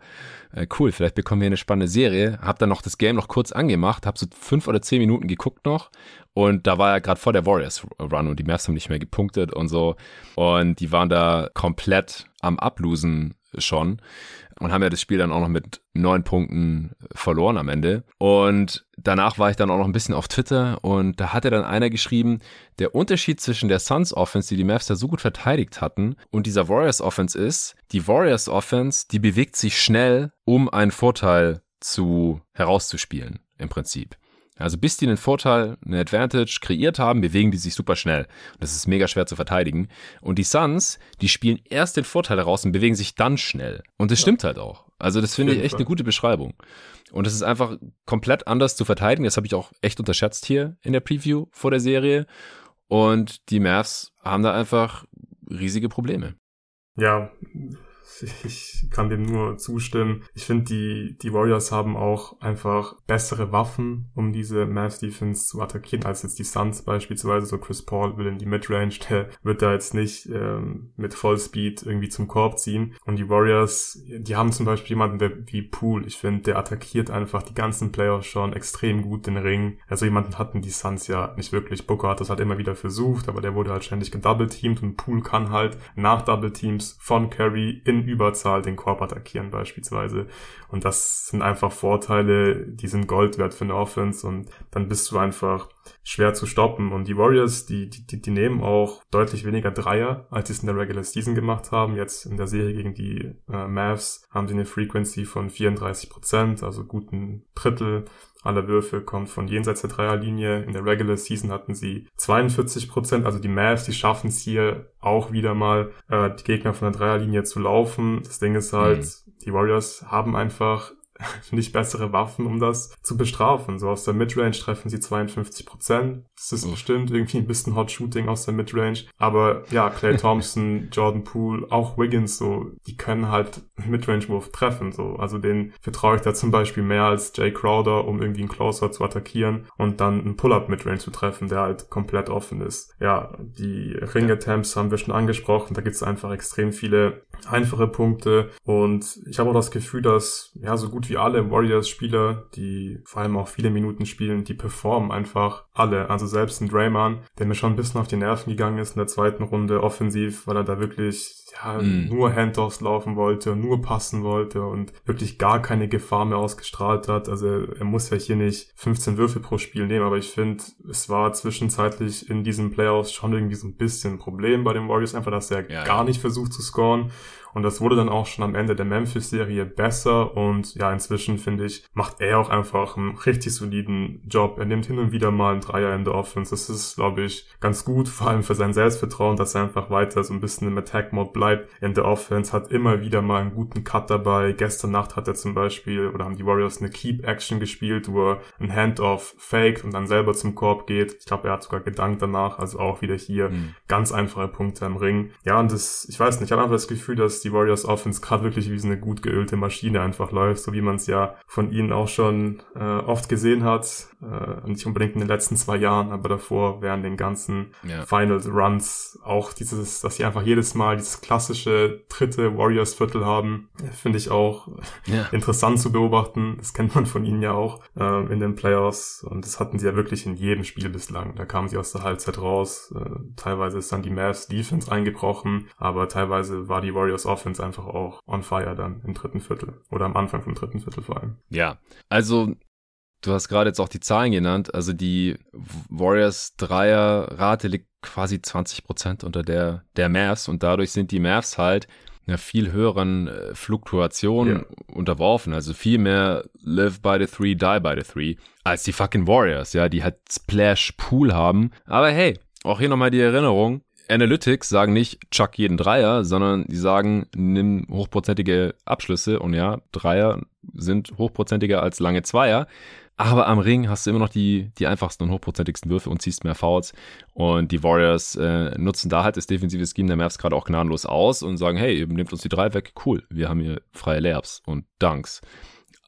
Äh, cool, vielleicht bekommen wir eine spannende Serie. Hab dann noch das Game noch kurz angemacht, habe so fünf oder zehn Minuten geguckt noch und da war er gerade vor der Warriors Run und die Mavs haben nicht mehr gepunktet und so und die waren da komplett am Ablosen schon und haben ja das Spiel dann auch noch mit neun Punkten verloren am Ende. Und danach war ich dann auch noch ein bisschen auf Twitter und da hatte dann einer geschrieben, der Unterschied zwischen der Suns Offense, die die Mavs ja so gut verteidigt hatten, und dieser Warriors Offense ist, die Warriors Offense, die bewegt sich schnell, um einen Vorteil zu herauszuspielen, im Prinzip. Also bis die einen Vorteil, eine Advantage kreiert haben, bewegen die sich super schnell. Das ist mega schwer zu verteidigen. Und die Suns, die spielen erst den Vorteil heraus und bewegen sich dann schnell. Und das ja. stimmt halt auch. Also das finde ich echt eine gute Beschreibung. Und es ist einfach komplett anders zu verteidigen. Das habe ich auch echt unterschätzt hier in der Preview vor der Serie. Und die Mavs haben da einfach riesige Probleme. Ja, *laughs* ich kann dem nur zustimmen. Ich finde, die, die Warriors haben auch einfach bessere Waffen, um diese Mavs Defense zu attackieren, als jetzt die Suns beispielsweise. So Chris Paul will in die Midrange, der wird da jetzt nicht ähm, mit Vollspeed irgendwie zum Korb ziehen. Und die Warriors, die haben zum Beispiel jemanden der, wie Poole. Ich finde, der attackiert einfach die ganzen Playoffs schon extrem gut den Ring. Also jemanden hatten die Suns ja nicht wirklich. Booker hat das halt immer wieder versucht, aber der wurde halt ständig gedoubleteamt und Poole kann halt nach Double Teams von Curry in Überzahl den Korb attackieren beispielsweise. Und das sind einfach Vorteile, die sind Gold wert für eine Offense und dann bist du einfach schwer zu stoppen. Und die Warriors, die, die, die nehmen auch deutlich weniger Dreier, als sie es in der Regular Season gemacht haben. Jetzt in der Serie gegen die äh, Mavs haben sie eine Frequency von 34 Prozent, also guten Drittel aller Würfe kommt von jenseits der Dreierlinie. In der Regular Season hatten sie 42 Prozent. Also die Mavs, die schaffen es hier auch wieder mal, äh, die Gegner von der Dreierlinie zu laufen. Das Ding ist halt, mhm. die Warriors haben einfach *laughs* finde ich, bessere Waffen, um das zu bestrafen. So aus der Midrange treffen sie 52 Prozent. Das ist bestimmt irgendwie ein bisschen Hot Shooting aus der Midrange. Aber ja, Clay *laughs* Thompson, Jordan Poole, auch Wiggins, so, die können halt Midrange-Wurf treffen. So, also den vertraue ich da zum Beispiel mehr als Jay Crowder, um irgendwie einen Closer zu attackieren und dann einen Pull-up Midrange zu treffen, der halt komplett offen ist. Ja, die Ring-Attempts haben wir schon angesprochen. Da gibt es einfach extrem viele einfache Punkte und ich habe auch das Gefühl, dass ja so gut wie alle Warriors-Spieler, die vor allem auch viele Minuten spielen, die performen einfach alle. Also selbst ein Draymond, der mir schon ein bisschen auf die Nerven gegangen ist in der zweiten Runde offensiv, weil er da wirklich ja, mm. nur Handoffs laufen wollte, nur passen wollte und wirklich gar keine Gefahr mehr ausgestrahlt hat. Also er muss ja hier nicht 15 Würfe pro Spiel nehmen, aber ich finde, es war zwischenzeitlich in diesen Playoffs schon irgendwie so ein bisschen ein Problem bei den Warriors, einfach, dass er ja, gar ja. nicht versucht zu scoren und das wurde dann auch schon am Ende der Memphis-Serie besser. Und ja, inzwischen finde ich, macht er auch einfach einen richtig soliden Job. Er nimmt hin und wieder mal einen Dreier in der Offense. Das ist, glaube ich, ganz gut, vor allem für sein Selbstvertrauen, dass er einfach weiter so ein bisschen im Attack-Mode bleibt in der Offense. Hat immer wieder mal einen guten Cut dabei. Gestern Nacht hat er zum Beispiel, oder haben die Warriors eine Keep-Action gespielt, wo er ein Handoff faked und dann selber zum Korb geht. Ich glaube, er hat sogar gedankt danach. Also auch wieder hier mhm. ganz einfache Punkte im Ring. Ja, und das, ich weiß nicht, ich habe einfach das Gefühl, dass die Warriors Offense gerade wirklich wie so eine gut geölte Maschine einfach läuft, so wie man es ja von ihnen auch schon äh, oft gesehen hat. Äh, nicht unbedingt in den letzten zwei Jahren, aber davor während den ganzen ja. Final Runs auch dieses, dass sie einfach jedes Mal dieses klassische dritte Warriors Viertel haben, finde ich auch ja. *laughs* interessant zu beobachten. Das kennt man von ihnen ja auch äh, in den Playoffs und das hatten sie ja wirklich in jedem Spiel bislang. Da kamen sie aus der Halbzeit raus. Äh, teilweise ist dann die Mavs Defense eingebrochen, aber teilweise war die Warriors Offense einfach auch on fire dann im dritten Viertel oder am Anfang vom dritten Viertel vor allem. Ja, also du hast gerade jetzt auch die Zahlen genannt. Also die Warriors Dreierrate liegt quasi 20 Prozent unter der der Mavs und dadurch sind die Mavs halt einer viel höheren äh, Fluktuation ja. unterworfen. Also viel mehr live by the three, die by the three als die fucking Warriors, ja, die halt Splash Pool haben. Aber hey, auch hier nochmal die Erinnerung. Analytics sagen nicht chuck jeden Dreier, sondern die sagen nimm hochprozentige Abschlüsse und ja, Dreier sind hochprozentiger als lange Zweier. Aber am Ring hast du immer noch die, die einfachsten und hochprozentigsten Würfe und ziehst mehr Fouls. Und die Warriors äh, nutzen da halt das defensive Scheme der Mavs gerade auch gnadenlos aus und sagen, hey, ihr nehmt uns die drei weg, cool, wir haben hier freie Layups und Dunks.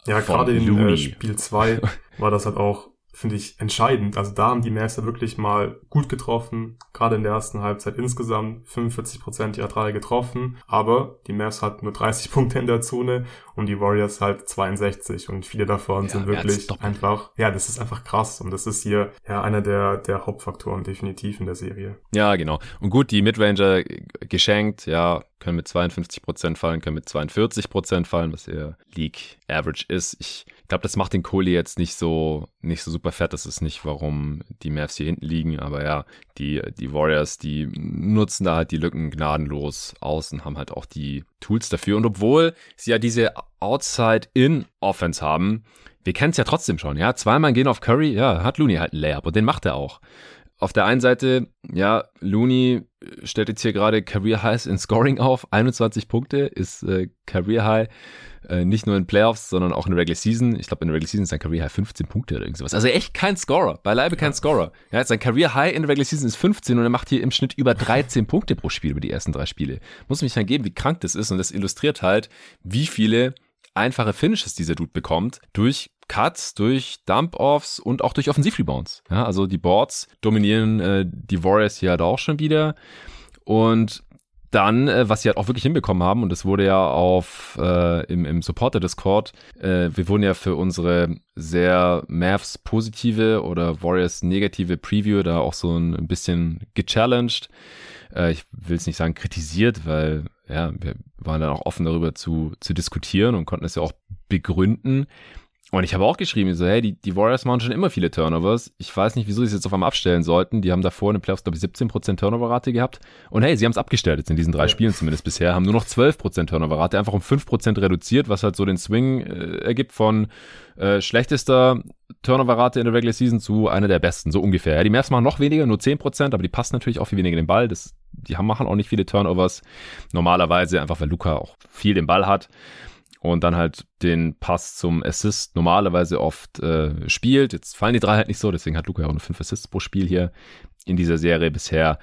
Ja, gerade in äh, Spiel 2 war das halt auch finde ich entscheidend. Also da haben die Mavs ja wirklich mal gut getroffen, gerade in der ersten Halbzeit insgesamt 45 Prozent ihrer Dreier getroffen, aber die Mavs hatten nur 30 *laughs* Punkte in der Zone und die Warriors halt 62 und viele davon ja, sind wirklich einfach, ja, das ist einfach krass und das ist hier ja einer der, der Hauptfaktoren definitiv in der Serie. Ja, genau. Und gut, die Midranger geschenkt, ja, können mit 52 Prozent fallen, können mit 42 Prozent fallen, was ihr League Average ist. Ich glaube, das macht den Kohli jetzt nicht so, nicht so super fett. Das ist nicht, warum die Mavs hier hinten liegen. Aber ja, die, die Warriors, die nutzen da halt die Lücken gnadenlos aus und haben halt auch die Tools dafür. Und obwohl sie ja diese Outside-In-Offense haben, wir kennen es ja trotzdem schon, ja. Zweimal gehen auf Curry, ja, hat Looney halt ein Layup und den macht er auch. Auf der einen Seite, ja, Looney stellt jetzt hier gerade Career Highs in Scoring auf. 21 Punkte ist äh, Career High. Äh, nicht nur in Playoffs, sondern auch in der Regular Season. Ich glaube, in der Regular Season ist sein Career High 15 Punkte oder irgendwas. Also echt kein Scorer. Beileibe kein Scorer. Ja, sein Career High in der Regular Season ist 15 und er macht hier im Schnitt über 13 Punkte pro Spiel über die ersten drei Spiele. Muss mich dann geben, wie krank das ist und das illustriert halt, wie viele einfache Finishes dieser Dude bekommt durch Cuts, durch Dump-Offs und auch durch Offensiv-Rebounds. Ja, also die Boards dominieren äh, die Warriors hier halt auch schon wieder. Und dann, äh, was sie halt auch wirklich hinbekommen haben, und das wurde ja auf äh, im, im Supporter-Discord, äh, wir wurden ja für unsere sehr Mavs positive oder Warriors negative Preview da auch so ein bisschen gechallenged. Äh, ich will es nicht sagen kritisiert, weil ja, wir waren dann auch offen darüber zu, zu diskutieren und konnten es ja auch begründen. Und ich habe auch geschrieben, so, hey, die, die Warriors machen schon immer viele Turnovers. Ich weiß nicht, wieso sie es jetzt auf einmal abstellen sollten. Die haben davor in den Playoffs, glaube ich, 17% Turnover-Rate gehabt. Und hey, sie haben es abgestellt jetzt in diesen drei ja. Spielen zumindest bisher, haben nur noch 12% Turnover-Rate, einfach um 5% reduziert, was halt so den Swing äh, ergibt von äh, schlechtester Turnover-Rate in der Regular Season zu einer der besten, so ungefähr. Ja, die Mavs machen noch weniger, nur 10%, aber die passen natürlich auch viel weniger den Ball. Das, die haben, machen auch nicht viele Turnovers. Normalerweise, einfach weil Luca auch viel den Ball hat und dann halt den Pass zum Assist normalerweise oft äh, spielt. Jetzt fallen die drei halt nicht so, deswegen hat Luca ja auch nur fünf Assists pro Spiel hier in dieser Serie bisher.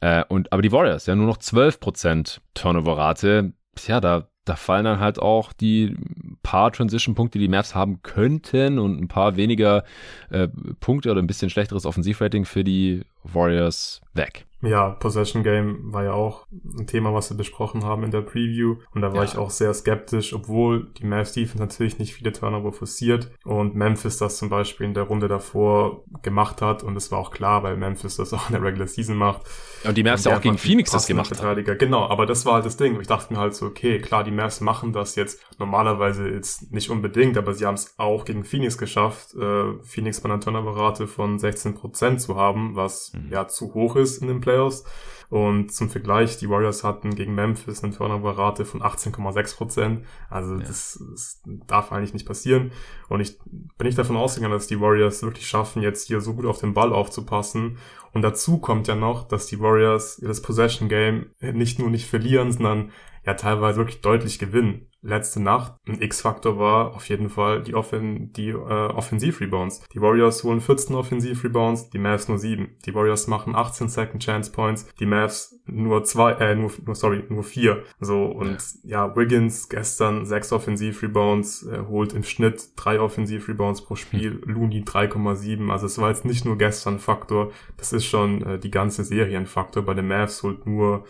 Äh, und aber die Warriors, ja nur noch 12% Turnover-Rate. Ja, da, da fallen dann halt auch die paar Transition-Punkte, die Mavs haben könnten und ein paar weniger äh, Punkte oder ein bisschen schlechteres Offensivrating für die Warriors weg. Ja, Possession Game war ja auch ein Thema, was wir besprochen haben in der Preview. Und da war ja. ich auch sehr skeptisch, obwohl die Mavs Defense natürlich nicht viele Turnover forciert und Memphis das zum Beispiel in der Runde davor gemacht hat. Und es war auch klar, weil Memphis das auch in der Regular Season macht. Und die Mavs ja auch gegen Phoenix das gemacht Verteidiger. Genau, aber das war halt das Ding. Ich dachte mir halt so, okay, klar, die Mavs machen das jetzt normalerweise jetzt nicht unbedingt, aber sie haben es auch gegen Phoenix geschafft, äh, Phoenix bei einer Turnover-Rate von 16% zu haben, was mhm. ja zu hoch ist in den Playoffs. Und zum Vergleich, die Warriors hatten gegen Memphis eine Turnover-Rate von 18,6 Prozent. Also ja. das, das, darf eigentlich nicht passieren. Und ich bin nicht davon ausgegangen, dass die Warriors wirklich schaffen, jetzt hier so gut auf den Ball aufzupassen. Und dazu kommt ja noch, dass die Warriors das Possession Game nicht nur nicht verlieren, sondern ja teilweise wirklich deutlich gewinnen letzte Nacht ein X-Faktor war auf jeden Fall die, Offen die äh, Offensiv-Rebounds. Die Warriors holen 14 Offensiv-Rebounds, die Mavs nur 7. Die Warriors machen 18 Second Chance Points, die Mavs nur zwei, äh, nur, nur sorry, nur vier. So und ja, ja Wiggins gestern 6 Offensiv-Rebounds, äh, holt im Schnitt 3 Offensiv-Rebounds pro Spiel, hm. Looney 3,7. Also es war jetzt nicht nur gestern Faktor, das ist schon äh, die ganze Serie ein Faktor. Bei den Mavs holt nur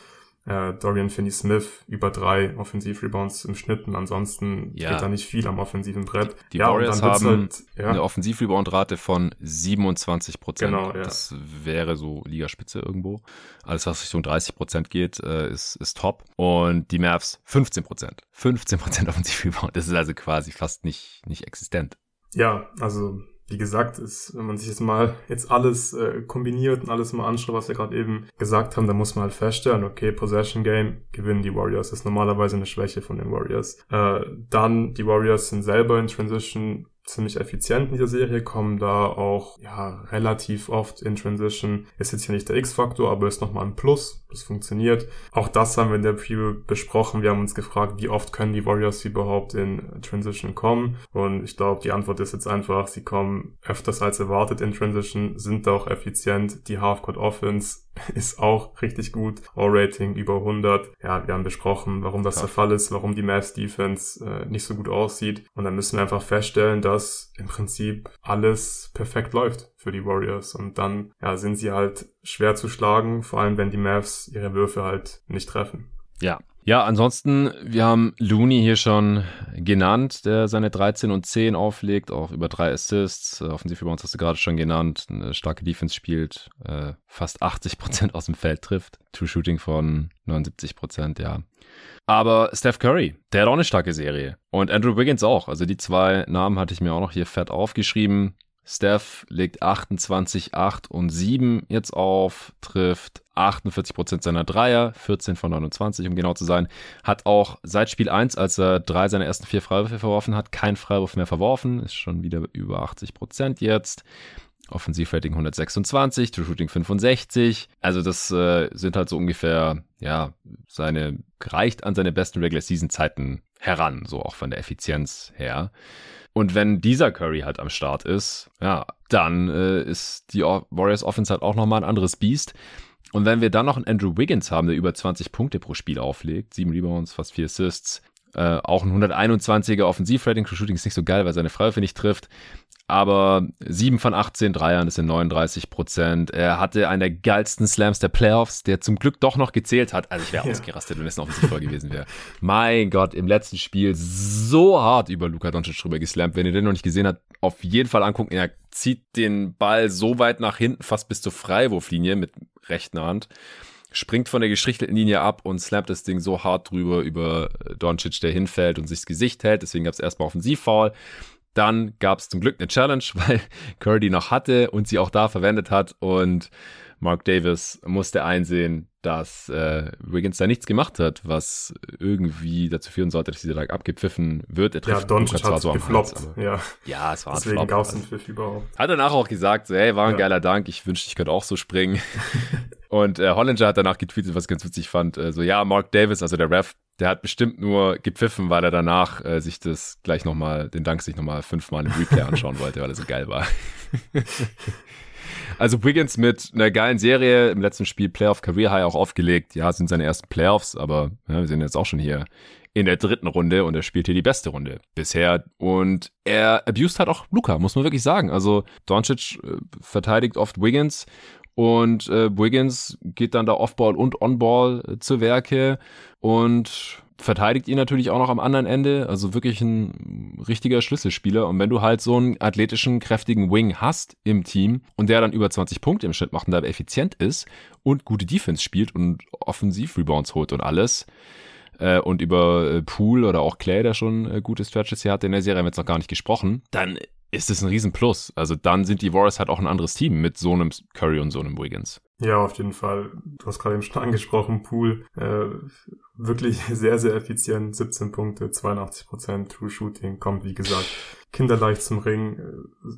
äh, Dorian Finney-Smith über drei Offensivrebounds im Schnitt und ansonsten ja. geht da nicht viel am offensiven Brett. Die ja, Warriors haben halt, ja. eine Offensivrebound-Rate von 27 Prozent. Genau, ja. Das wäre so Ligaspitze irgendwo. Alles, was Richtung 30 Prozent geht, äh, ist, ist top. Und die Mavs 15 Prozent. 15 Prozent *laughs* Offensivrebound. Das ist also quasi fast nicht, nicht existent. Ja, also wie gesagt, ist, wenn man sich jetzt mal jetzt alles äh, kombiniert und alles mal anschaut, was wir gerade eben gesagt haben, dann muss man halt feststellen, okay, Possession Game gewinnen die Warriors. Das ist normalerweise eine Schwäche von den Warriors. Äh, dann, die Warriors sind selber in Transition ziemlich effizient in dieser Serie, kommen da auch ja relativ oft in Transition. Ist jetzt hier nicht der X-Faktor, aber ist nochmal ein Plus. Das funktioniert. Auch das haben wir in der Preview besprochen. Wir haben uns gefragt, wie oft können die Warriors überhaupt in Transition kommen? Und ich glaube, die Antwort ist jetzt einfach, sie kommen öfters als erwartet in Transition, sind auch effizient. Die Halfcourt Offense *laughs* ist auch richtig gut. All-Rating über 100. Ja, wir haben besprochen, warum das ja. der Fall ist, warum die Mavs Defense äh, nicht so gut aussieht. Und dann müssen wir einfach feststellen, dass im Prinzip alles perfekt läuft für die Warriors. Und dann ja, sind sie halt schwer zu schlagen, vor allem wenn die Mavs ihre Würfe halt nicht treffen. Ja, ja, ansonsten, wir haben Looney hier schon genannt, der seine 13 und 10 auflegt, auch über drei Assists. Äh, offensiv über uns hast du gerade schon genannt, eine starke Defense spielt, äh, fast 80 Prozent aus dem Feld trifft. True Shooting von 79 Prozent, ja. Aber Steph Curry, der hat auch eine starke Serie. Und Andrew Wiggins auch. Also die zwei Namen hatte ich mir auch noch hier fett aufgeschrieben. Steph legt 28, 8 und 7 jetzt auf, trifft 48% seiner Dreier, 14 von 29, um genau zu sein. Hat auch seit Spiel 1, als er drei seiner ersten vier Freiwürfe verworfen hat, keinen Freiwurf mehr verworfen. Ist schon wieder über 80% jetzt. Offensivrating 126, True Shooting 65. Also das äh, sind halt so ungefähr, ja, seine, reicht an seine besten Regular Season Zeiten heran, so auch von der Effizienz her. Und wenn dieser Curry halt am Start ist, ja, dann äh, ist die Warriors Offense halt auch nochmal ein anderes Biest. Und wenn wir dann noch einen Andrew Wiggins haben, der über 20 Punkte pro Spiel auflegt, sieben Rebounds, fast vier Assists, äh, auch ein 121er Offensivrating, Shooting ist nicht so geil, weil seine Freiwürfe nicht trifft, aber 7 von 18 Dreiern, das sind 39 Prozent. Er hatte einen der geilsten Slams der Playoffs, der zum Glück doch noch gezählt hat. Also ich wäre ja. ausgerastet, wenn es noch offensiv voll gewesen wäre. Mein Gott, im letzten Spiel so hart über Luka Doncic drüber geslampt. Wenn ihr den noch nicht gesehen habt, auf jeden Fall angucken. Er zieht den Ball so weit nach hinten, fast bis zur Freiwurflinie mit rechter Hand springt von der gestrichelten Linie ab und slammt das Ding so hart drüber über Doncic, der hinfällt und sich das Gesicht hält. Deswegen gab es erstmal Offensivfoul. Dann gab es zum Glück eine Challenge, *laughs* weil Curry die noch hatte und sie auch da verwendet hat. Und Mark Davis musste einsehen, dass äh, Wiggins da nichts gemacht hat, was irgendwie dazu führen sollte, dass dieser Tag abgepfiffen wird. Er trifft ja, Doncic zwar so gefloppt. Hals, ja. ja, es war Deswegen gab es einen Pfiff überhaupt. Hat danach auch gesagt, so, hey, war ein ja. geiler Dank, ich wünschte, ich könnte auch so springen. *laughs* und äh, Hollinger hat danach getweetet, was ich ganz witzig fand, äh, so, ja, Mark Davis, also der Ref, der hat bestimmt nur gepfiffen, weil er danach äh, sich das gleich nochmal, den Dank sich nochmal fünfmal im Replay anschauen wollte, weil er so geil war. *laughs* also Wiggins mit einer geilen Serie im letzten Spiel Playoff Career High auch aufgelegt. Ja, sind seine ersten Playoffs, aber ja, wir sind jetzt auch schon hier in der dritten Runde und er spielt hier die beste Runde bisher. Und er abused halt auch Luca, muss man wirklich sagen. Also Doncic äh, verteidigt oft Wiggins und äh, Wiggins geht dann da Offball und Onball äh, zu Werke und verteidigt ihn natürlich auch noch am anderen Ende. Also wirklich ein richtiger Schlüsselspieler. Und wenn du halt so einen athletischen, kräftigen Wing hast im Team und der dann über 20 Punkte im Schnitt macht und dabei effizient ist und gute Defense spielt und Offensiv-Rebounds holt und alles, äh, und über äh, Pool oder auch Clay, der schon äh, gute Stretches hier hatte in der Serie, haben wir jetzt noch gar nicht gesprochen, dann ist es ein Riesenplus. Also dann sind die Warriors halt auch ein anderes Team mit so einem Curry und so einem Wiggins. Ja, auf jeden Fall. Du hast gerade eben schon *laughs* angesprochen, Pool. Äh, wirklich *laughs* sehr, sehr effizient. 17 Punkte, 82 Prozent True Shooting. Kommt, wie gesagt, kinderleicht zum Ring.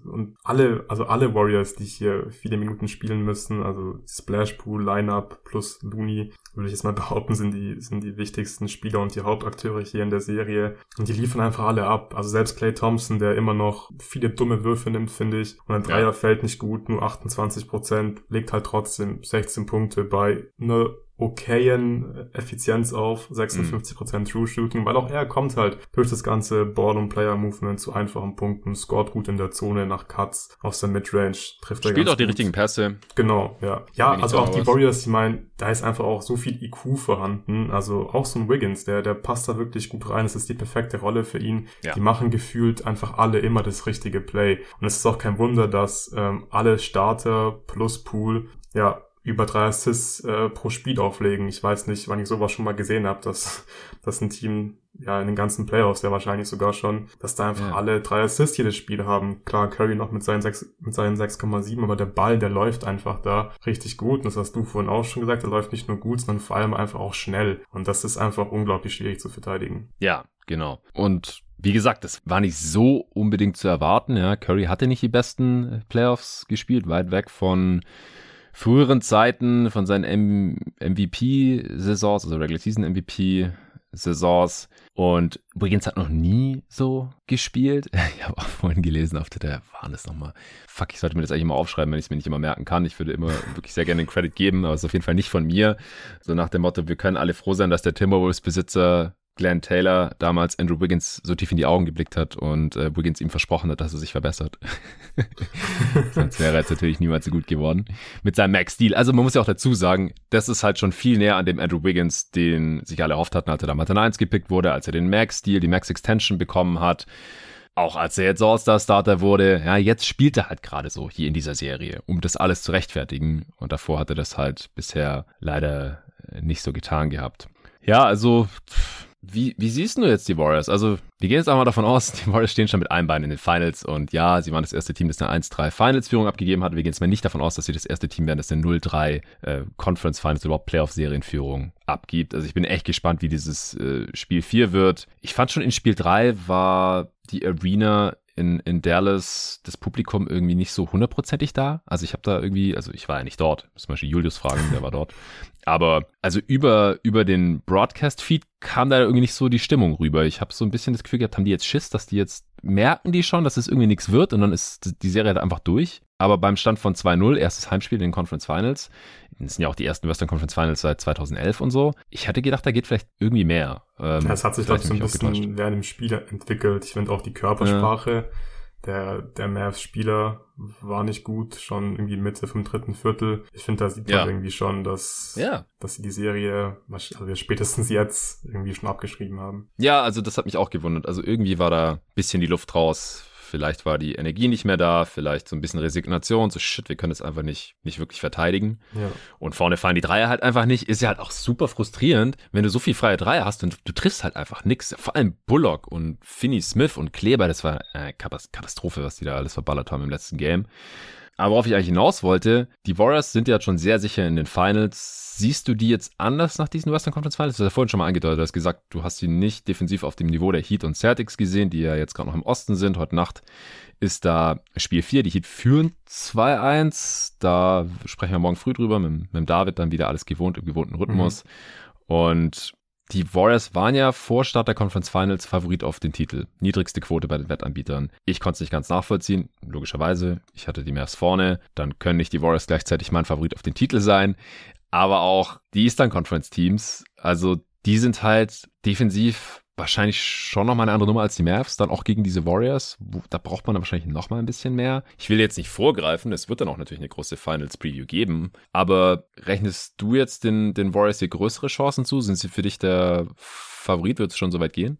Und alle, also alle Warriors, die hier viele Minuten spielen müssen, also Splash Pool, Lineup plus Looney, würde ich jetzt mal *laughs* behaupten, sind die, sind die wichtigsten Spieler und die Hauptakteure hier in der Serie. Und die liefern einfach alle ab. Also selbst Clay Thompson, der immer noch viele dumme Würfe nimmt, finde ich. Und ein Dreier ja. fällt nicht gut, nur 28 Prozent, legt halt trotzdem 16 Punkte bei einer okayen Effizienz auf, 56% mhm. True Shooting, weil auch er kommt halt durch das ganze Ball- und Player-Movement zu einfachen Punkten, scored gut in der Zone nach Cuts, aus der Midrange, trifft er Spielt auch die richtigen Pässe. Genau, ja. Ja, also auch die Warriors, ich meine, da ist einfach auch so viel IQ vorhanden, also auch so ein Wiggins, der, der passt da wirklich gut rein, es ist die perfekte Rolle für ihn. Ja. Die machen gefühlt einfach alle immer das richtige Play. Und es ist auch kein Wunder, dass ähm, alle Starter plus Pool ja über drei Assists äh, pro Spiel auflegen. Ich weiß nicht, wann ich sowas schon mal gesehen habe, dass, *laughs* dass ein Team ja in den ganzen Playoffs ja wahrscheinlich sogar schon, dass da einfach ja. alle drei Assists jedes Spiel haben. Klar, Curry noch mit seinen 6, mit seinen 6,7, aber der Ball, der läuft einfach da richtig gut. Und das hast du vorhin auch schon gesagt, der läuft nicht nur gut, sondern vor allem einfach auch schnell. Und das ist einfach unglaublich schwierig zu verteidigen. Ja, genau. Und wie gesagt, das war nicht so unbedingt zu erwarten. Ja, Curry hatte nicht die besten Playoffs gespielt, weit weg von früheren Zeiten, von seinen MVP-Saisons, also Regular Season MVP-Saisons. Und Wiggins hat noch nie so gespielt. *laughs* Ich habe auch vorhin gelesen auf Twitter, waren das nochmal. Fuck, ich sollte mir das eigentlich immer aufschreiben, wenn ich es mir nicht immer merken kann. Ich würde immer wirklich sehr gerne den Credit geben, aber es ist auf jeden Fall nicht von mir. So nach dem Motto, wir können alle froh sein, dass der Timberwolves-Besitzer Glenn Taylor damals Andrew Wiggins so tief in die Augen geblickt hat und äh, Wiggins ihm versprochen hat, dass er sich verbessert. *laughs* Sonst wäre er jetzt natürlich niemals so gut geworden mit seinem Max-Deal. Also man muss ja auch dazu sagen, das ist halt schon viel näher an dem Andrew Wiggins, den sich alle erhofft hatten, als er damals in 1 gepickt wurde, als er den Max-Deal, die Max-Extension bekommen hat. Auch als er jetzt All-Star-Starter wurde, ja, jetzt spielt er halt gerade so hier in dieser Serie, um das alles zu rechtfertigen. Und davor hat er das halt bisher leider nicht so getan gehabt. Ja, also wie, wie siehst du jetzt die Warriors? Also, wir gehen jetzt einmal davon aus, *laughs* die Warriors stehen schon mit einem Bein in den Finals und ja, sie waren das erste Team, das eine 1-3 Finals-Führung abgegeben hat. Wir gehen jetzt mal nicht davon aus, dass sie das erste Team werden, das eine 0-3 äh, überhaupt Playoff-Serienführung abgibt. Also ich bin echt gespannt, wie dieses äh, Spiel 4 wird. Ich fand schon in Spiel 3 war die Arena in, in Dallas das Publikum irgendwie nicht so hundertprozentig da. Also ich habe da irgendwie, also ich war ja nicht dort, zum Beispiel Julius fragen, der war dort. Aber also über, über den Broadcast-Feed kam da irgendwie nicht so die Stimmung rüber. Ich habe so ein bisschen das Gefühl gehabt, haben die jetzt Schiss, dass die jetzt merken die schon, dass es irgendwie nichts wird und dann ist die Serie halt einfach durch. Aber beim Stand von 2-0, erstes Heimspiel in den Conference Finals, das sind ja auch die ersten Western Conference Finals seit 2011 und so. Ich hatte gedacht, da geht vielleicht irgendwie mehr. Ähm, ja, es hat sich, glaube ich, so ein bisschen während dem Spiel entwickelt. Ich finde auch die Körpersprache ja. der, der Mavs-Spieler war nicht gut, schon irgendwie Mitte vom dritten Viertel. Ich finde, da sieht man ja. irgendwie schon, dass, ja. dass sie die Serie, also spätestens jetzt irgendwie schon abgeschrieben haben. Ja, also das hat mich auch gewundert. Also irgendwie war da bisschen die Luft raus Vielleicht war die Energie nicht mehr da, vielleicht so ein bisschen Resignation, so shit, wir können es einfach nicht, nicht wirklich verteidigen. Ja. Und vorne fallen die Dreier halt einfach nicht. Ist ja halt auch super frustrierend, wenn du so viel freie Dreier hast und du triffst halt einfach nichts. Vor allem Bullock und Finney Smith und Kleber, das war eine Katastrophe, was die da alles verballert haben im letzten Game. Aber worauf ich eigentlich hinaus wollte, die Warriors sind ja schon sehr sicher in den Finals. Siehst du die jetzt anders nach diesen Western Conference Finals? Du hast ja vorhin schon mal angedeutet, du hast gesagt, du hast sie nicht defensiv auf dem Niveau der Heat und Celtics gesehen, die ja jetzt gerade noch im Osten sind. Heute Nacht ist da Spiel 4. Die Heat führen 2-1. Da sprechen wir morgen früh drüber mit, mit David dann wieder alles gewohnt im gewohnten Rhythmus. Mhm. Und die Warriors waren ja vor Start der Conference Finals Favorit auf den Titel. Niedrigste Quote bei den Wettanbietern. Ich konnte es nicht ganz nachvollziehen. Logischerweise, ich hatte die Mavs vorne. Dann können nicht die Warriors gleichzeitig mein Favorit auf den Titel sein. Aber auch die Eastern Conference Teams, also die sind halt defensiv wahrscheinlich schon noch mal eine andere Nummer als die Mavs, dann auch gegen diese Warriors. Da braucht man dann wahrscheinlich noch mal ein bisschen mehr. Ich will jetzt nicht vorgreifen, es wird dann auch natürlich eine große Finals-Preview geben, aber rechnest du jetzt den, den Warriors hier größere Chancen zu? Sind sie für dich der Favorit? Wird es schon so weit gehen?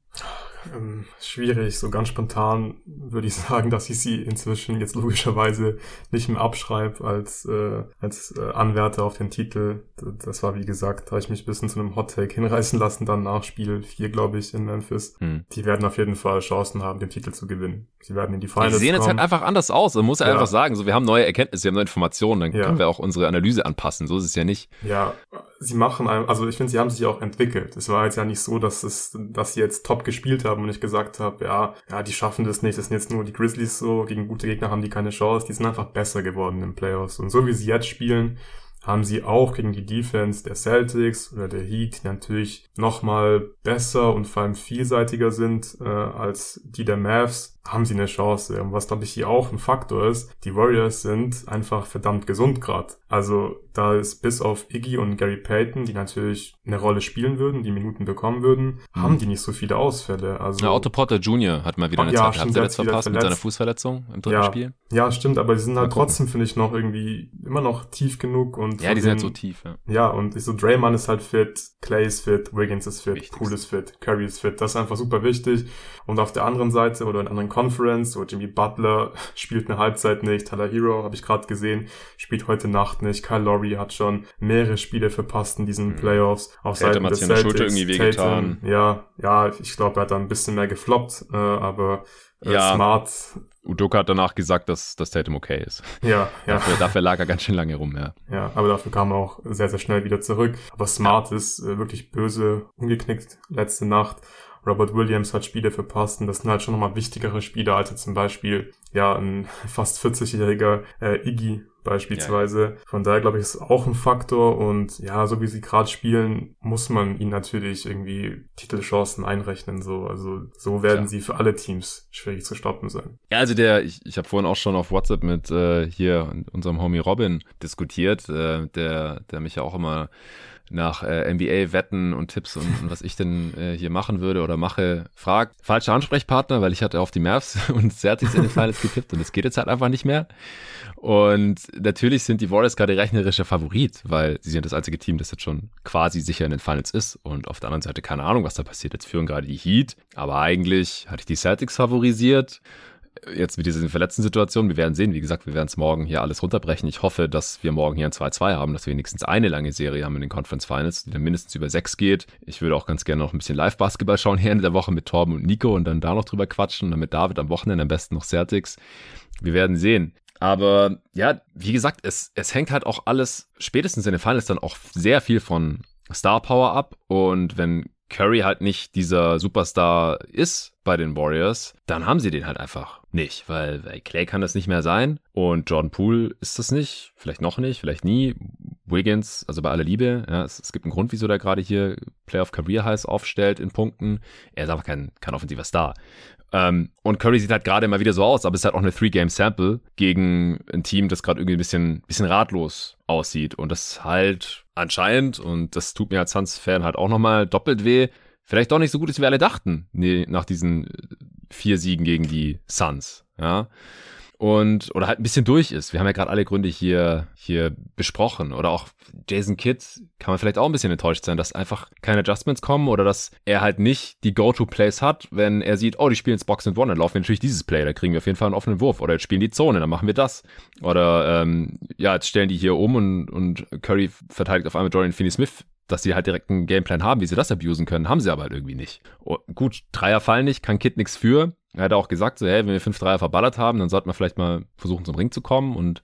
Ähm, schwierig. So ganz spontan würde ich *laughs* sagen, dass ich sie inzwischen jetzt logischerweise nicht mehr abschreibe als, äh, als äh, Anwärter auf den Titel. Das war, wie gesagt, habe ich mich ein bisschen zu einem Hot-Take hinreißen lassen, dann nach Spiel 4, glaube ich, in Memphis. Hm. Die werden auf jeden Fall Chancen haben, den Titel zu gewinnen. Sie werden in die Finals Die sehen jetzt halt einfach anders aus. Man muss ja, ja, einfach sagen, so wir haben neue Erkenntnisse, wir haben neue Informationen, dann ja. können wir auch unsere Analyse anpassen. So ist es ja nicht. Ja, sie machen also ich finde, sie haben sich auch entwickelt. Es war jetzt ja nicht so, dass es, dass sie jetzt top gespielt haben und ich gesagt habe, ja, ja, die schaffen das nicht, das sind jetzt nur die Grizzlies so, gegen gute Gegner haben die keine Chance, die sind einfach besser geworden im Playoffs. Und so wie sie jetzt spielen, haben sie auch gegen die Defense der Celtics oder der Heat, die natürlich nochmal besser und vor allem vielseitiger sind äh, als die der Mavs, haben sie eine Chance. Und was, glaube ich, hier auch ein Faktor ist, die Warriors sind einfach verdammt gesund gerade. Also da ist bis auf Iggy und Gary Payton, die natürlich eine Rolle spielen würden, die Minuten bekommen würden, mhm. haben die nicht so viele Ausfälle. Also ja, Otto Potter Jr. hat mal wieder eine ja, Zeit gehabt, jetzt verpasst mit seiner Fußverletzung im dritten ja, Spiel. Ja, stimmt, aber die sind halt trotzdem, finde ich, noch irgendwie immer noch tief genug und ja, die sind halt so tief. Ja, ja und ich so Draymond ist halt fit, Clay ist fit, Wiggins ist fit, Poole ist fit, Curry ist fit. Das ist einfach super wichtig. Und auf der anderen Seite oder in anderen Conference, wo Jimmy Butler *laughs* spielt eine Halbzeit nicht, Tyler Hero habe ich gerade gesehen, spielt heute Nacht nicht, Kyle Lowry hat schon mehrere Spiele verpasst in diesen mhm. Playoffs. Auf Seiten des Celtics, Schulter irgendwie wehgetan. Ja, ja, ich glaube, er hat da ein bisschen mehr gefloppt, äh, aber äh, ja. Smart. Udoka hat danach gesagt, dass das Tatum okay ist. Ja, ja. *laughs* Dafür, dafür lag er ganz schön lange rum, ja. Ja, aber dafür kam er auch sehr, sehr schnell wieder zurück. Aber Smart ja. ist äh, wirklich böse umgeknickt letzte Nacht. Robert Williams hat Spiele verpasst und das sind halt schon nochmal wichtigere Spiele als zum Beispiel ja ein *laughs* fast 40-jähriger äh, Iggy beispielsweise. Ja. Von daher glaube ich, ist auch ein Faktor und ja, so wie sie gerade spielen, muss man ihnen natürlich irgendwie Titelchancen einrechnen. So, also so werden Klar. sie für alle Teams schwierig zu stoppen sein. Ja, also der, ich, ich habe vorhin auch schon auf WhatsApp mit äh, hier unserem Homie Robin diskutiert, äh, der, der mich ja auch immer nach äh, NBA-Wetten und Tipps und, und, was ich denn äh, hier machen würde oder mache, fragt. Falscher Ansprechpartner, weil ich hatte auf die Mavs *laughs* und Celtics in den Finals getippt und es geht jetzt halt einfach nicht mehr. Und natürlich sind die Warriors gerade rechnerischer Favorit, weil sie sind das einzige Team, das jetzt schon quasi sicher in den Finals ist. Und auf der anderen Seite keine Ahnung, was da passiert. Jetzt führen gerade die Heat, aber eigentlich hatte ich die Celtics favorisiert jetzt mit dieser verletzten Situation, wir werden sehen, wie gesagt, wir werden es morgen hier alles runterbrechen. Ich hoffe, dass wir morgen hier ein 2-2 haben, dass wir wenigstens eine lange Serie haben in den Conference Finals, die dann mindestens über sechs geht. Ich würde auch ganz gerne noch ein bisschen Live-Basketball schauen hier in der Woche mit Torben und Nico und dann da noch drüber quatschen und dann mit David am Wochenende am besten noch Celtics. Wir werden sehen. Aber ja, wie gesagt, es, es hängt halt auch alles spätestens in den Finals dann auch sehr viel von Star Power ab. Und wenn Curry halt nicht dieser Superstar ist bei den Warriors, dann haben sie den halt einfach nicht, weil, weil Clay kann das nicht mehr sein und Jordan Poole ist das nicht, vielleicht noch nicht, vielleicht nie. Wiggins, also bei aller Liebe, ja, es, es gibt einen Grund, wieso der gerade hier Playoff Career Highs aufstellt in Punkten. Er ist einfach kein, kein offensiver Star. Ähm, und Curry sieht halt gerade immer wieder so aus, aber es ist halt auch eine Three-Game-Sample gegen ein Team, das gerade irgendwie ein bisschen, bisschen ratlos aussieht. Und das halt anscheinend, und das tut mir als Suns-Fan halt auch nochmal doppelt weh, vielleicht doch nicht so gut ist, wie wir alle dachten, nee, nach diesen vier Siegen gegen die Suns. Ja und oder halt ein bisschen durch ist. Wir haben ja gerade alle Gründe hier hier besprochen. Oder auch Jason Kidd kann man vielleicht auch ein bisschen enttäuscht sein, dass einfach keine Adjustments kommen oder dass er halt nicht die Go-to-Plays hat, wenn er sieht, oh, die spielen jetzt Box and One, dann laufen wir natürlich dieses Play, da kriegen wir auf jeden Fall einen offenen Wurf. Oder jetzt spielen die Zone, dann machen wir das. Oder ähm, ja, jetzt stellen die hier um und und Curry verteidigt auf einmal Dorian Finney-Smith dass sie halt direkt einen Gameplan haben, wie sie das abusen können, haben sie aber halt irgendwie nicht. Oh, gut, Dreier fallen nicht, kann Kid nichts für. Er hat auch gesagt, so, hey, wenn wir fünf Dreier verballert haben, dann sollten wir vielleicht mal versuchen, zum Ring zu kommen. Und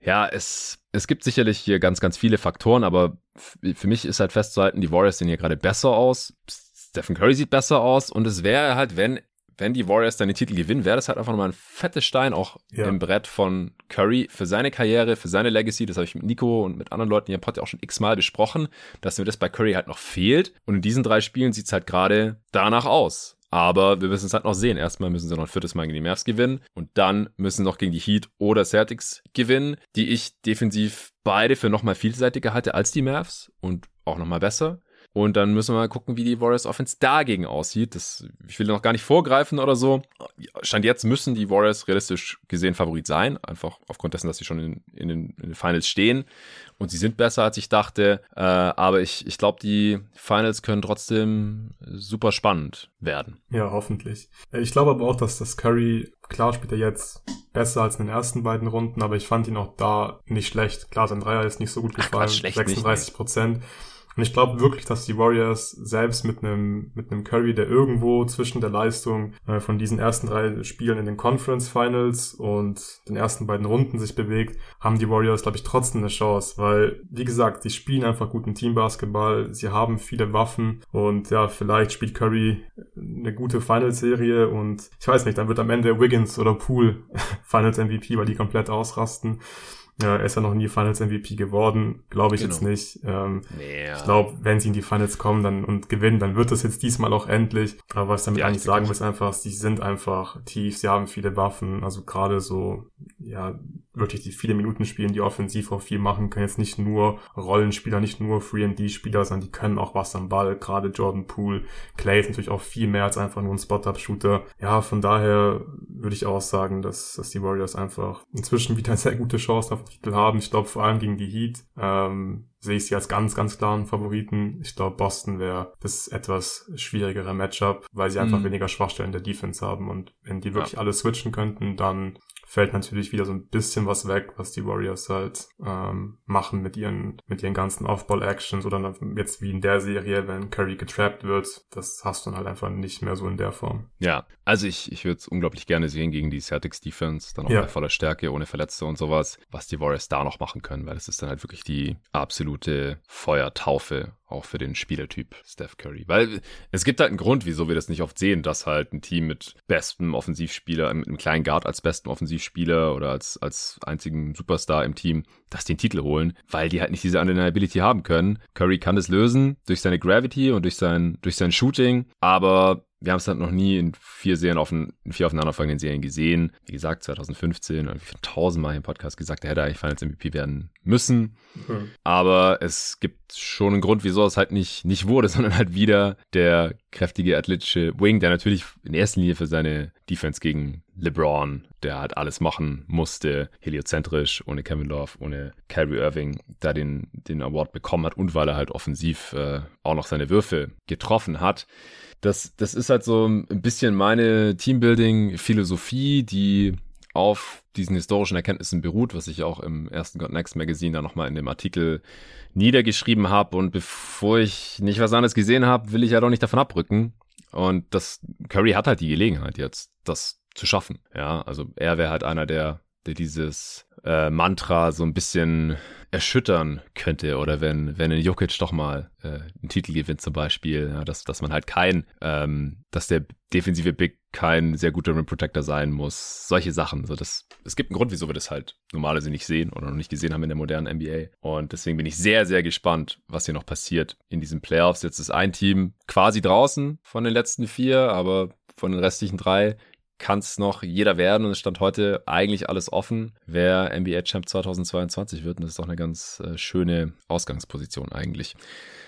ja, es, es gibt sicherlich hier ganz, ganz viele Faktoren, aber für mich ist halt festzuhalten, die Warriors sehen hier gerade besser aus. Stephen Curry sieht besser aus und es wäre halt, wenn wenn die Warriors dann den Titel gewinnen, wäre das halt einfach nochmal ein fettes Stein auch ja. im Brett von Curry für seine Karriere, für seine Legacy. Das habe ich mit Nico und mit anderen Leuten hier im Pod ja auch schon x-mal besprochen, dass mir das bei Curry halt noch fehlt. Und in diesen drei Spielen sieht es halt gerade danach aus. Aber wir müssen es halt noch sehen. Erstmal müssen sie noch ein viertes Mal gegen die Mavs gewinnen und dann müssen sie noch gegen die Heat oder Celtics gewinnen, die ich defensiv beide für nochmal vielseitiger halte als die Mavs und auch nochmal besser. Und dann müssen wir mal gucken, wie die Warriors Offense dagegen aussieht. Das, ich will noch gar nicht vorgreifen oder so. Stand jetzt müssen die Warriors realistisch gesehen Favorit sein. Einfach aufgrund dessen, dass sie schon in, in, den, in den Finals stehen. Und sie sind besser, als ich dachte. Äh, aber ich, ich glaube, die Finals können trotzdem super spannend werden. Ja, hoffentlich. Ich glaube aber auch, dass das Curry, klar spielt er jetzt besser als in den ersten beiden Runden, aber ich fand ihn auch da nicht schlecht. Klar, sein Dreier ist nicht so gut gefallen. Ach, Quatsch, 36 Prozent. Und ich glaube wirklich, dass die Warriors selbst mit einem mit einem Curry, der irgendwo zwischen der Leistung äh, von diesen ersten drei Spielen in den Conference Finals und den ersten beiden Runden sich bewegt, haben die Warriors, glaube ich, trotzdem eine Chance, weil wie gesagt, die spielen einfach guten Teambasketball, sie haben viele Waffen und ja, vielleicht spielt Curry eine gute Finals-Serie und ich weiß nicht, dann wird am Ende Wiggins oder Poole *laughs* Finals MVP, weil die komplett ausrasten. Ja, er ist ja noch nie Finals MVP geworden, glaube ich genau. jetzt nicht. Ähm, ja. Ich glaube, wenn sie in die Finals kommen dann und gewinnen, dann wird das jetzt diesmal auch endlich. Aber was ich damit ja, eigentlich sagen will, ist einfach, sie sind einfach tief, sie haben viele Waffen, also gerade so, ja, wirklich die viele Minuten spielen, die offensiv auch viel machen, können jetzt nicht nur Rollenspieler, nicht nur Free-and-D-Spieler, sondern die können auch was am Ball, gerade Jordan Poole. Clay ist natürlich auch viel mehr als einfach nur ein Spot-Up-Shooter. Ja, von daher würde ich auch sagen, dass, dass die Warriors einfach inzwischen wieder eine *laughs* sehr gute Chance auf den Titel haben. Ich glaube vor allem gegen die Heat. Ähm, sehe ich sie als ganz, ganz klaren Favoriten. Ich glaube, Boston wäre das etwas schwierigere Matchup, weil sie einfach mhm. weniger Schwachstellen der Defense haben. Und wenn die wirklich ja. alle switchen könnten, dann fällt natürlich wieder so ein bisschen was weg, was die Warriors halt ähm, machen mit ihren mit ihren ganzen Off-Ball-Actions oder jetzt wie in der Serie, wenn Curry getrappt wird, das hast du dann halt einfach nicht mehr so in der Form. Ja, also ich, ich würde es unglaublich gerne sehen gegen die Celtics Defense, dann auch ja. bei voller Stärke, ohne Verletzte und sowas, was die Warriors da noch machen können, weil es ist dann halt wirklich die absolute Feuertaufe auch für den Spielertyp Steph Curry. Weil es gibt halt einen Grund, wieso wir das nicht oft sehen, dass halt ein Team mit bestem Offensivspieler, mit einem kleinen Guard als besten Offensivspieler oder als, als einzigen Superstar im Team, dass den Titel holen, weil die halt nicht diese Undeniability haben können. Curry kann das lösen durch seine Gravity und durch sein, durch sein Shooting, aber wir haben es halt noch nie in vier Serien auf in vier aufeinanderfolgenden Serien gesehen. Wie gesagt, 2015 und wie tausendmal im Podcast gesagt, er hätte eigentlich Finals MVP werden müssen. Mhm. Aber es gibt schon einen Grund, wieso es halt nicht, nicht wurde, *laughs* sondern halt wieder der kräftige athletische Wing, der natürlich in erster Linie für seine Defense gegen LeBron, der halt alles machen musste, heliozentrisch, ohne Kevin Love, ohne Kyrie Irving, da den, den Award bekommen hat und weil er halt offensiv äh, auch noch seine Würfe getroffen hat. Das, das ist halt so ein bisschen meine Teambuilding-Philosophie, die auf diesen historischen Erkenntnissen beruht, was ich auch im ersten God Next Magazine da nochmal in dem Artikel niedergeschrieben habe. Und bevor ich nicht was anderes gesehen habe, will ich ja doch nicht davon abrücken. Und das Curry hat halt die Gelegenheit jetzt, das zu schaffen. Ja, also er wäre halt einer der, der dieses äh, Mantra so ein bisschen erschüttern könnte oder wenn, wenn ein Jokic doch mal äh, einen Titel gewinnt zum Beispiel, ja, dass, dass man halt kein, ähm, dass der defensive Big kein sehr guter Rim Protector sein muss, solche Sachen. Also das, es gibt einen Grund, wieso wir das halt normalerweise nicht sehen oder noch nicht gesehen haben in der modernen NBA. Und deswegen bin ich sehr, sehr gespannt, was hier noch passiert in diesen Playoffs. Jetzt ist ein Team quasi draußen von den letzten vier, aber von den restlichen drei kann es noch jeder werden und es stand heute eigentlich alles offen, wer NBA Champ 2022 wird. Und das ist auch eine ganz äh, schöne Ausgangsposition eigentlich.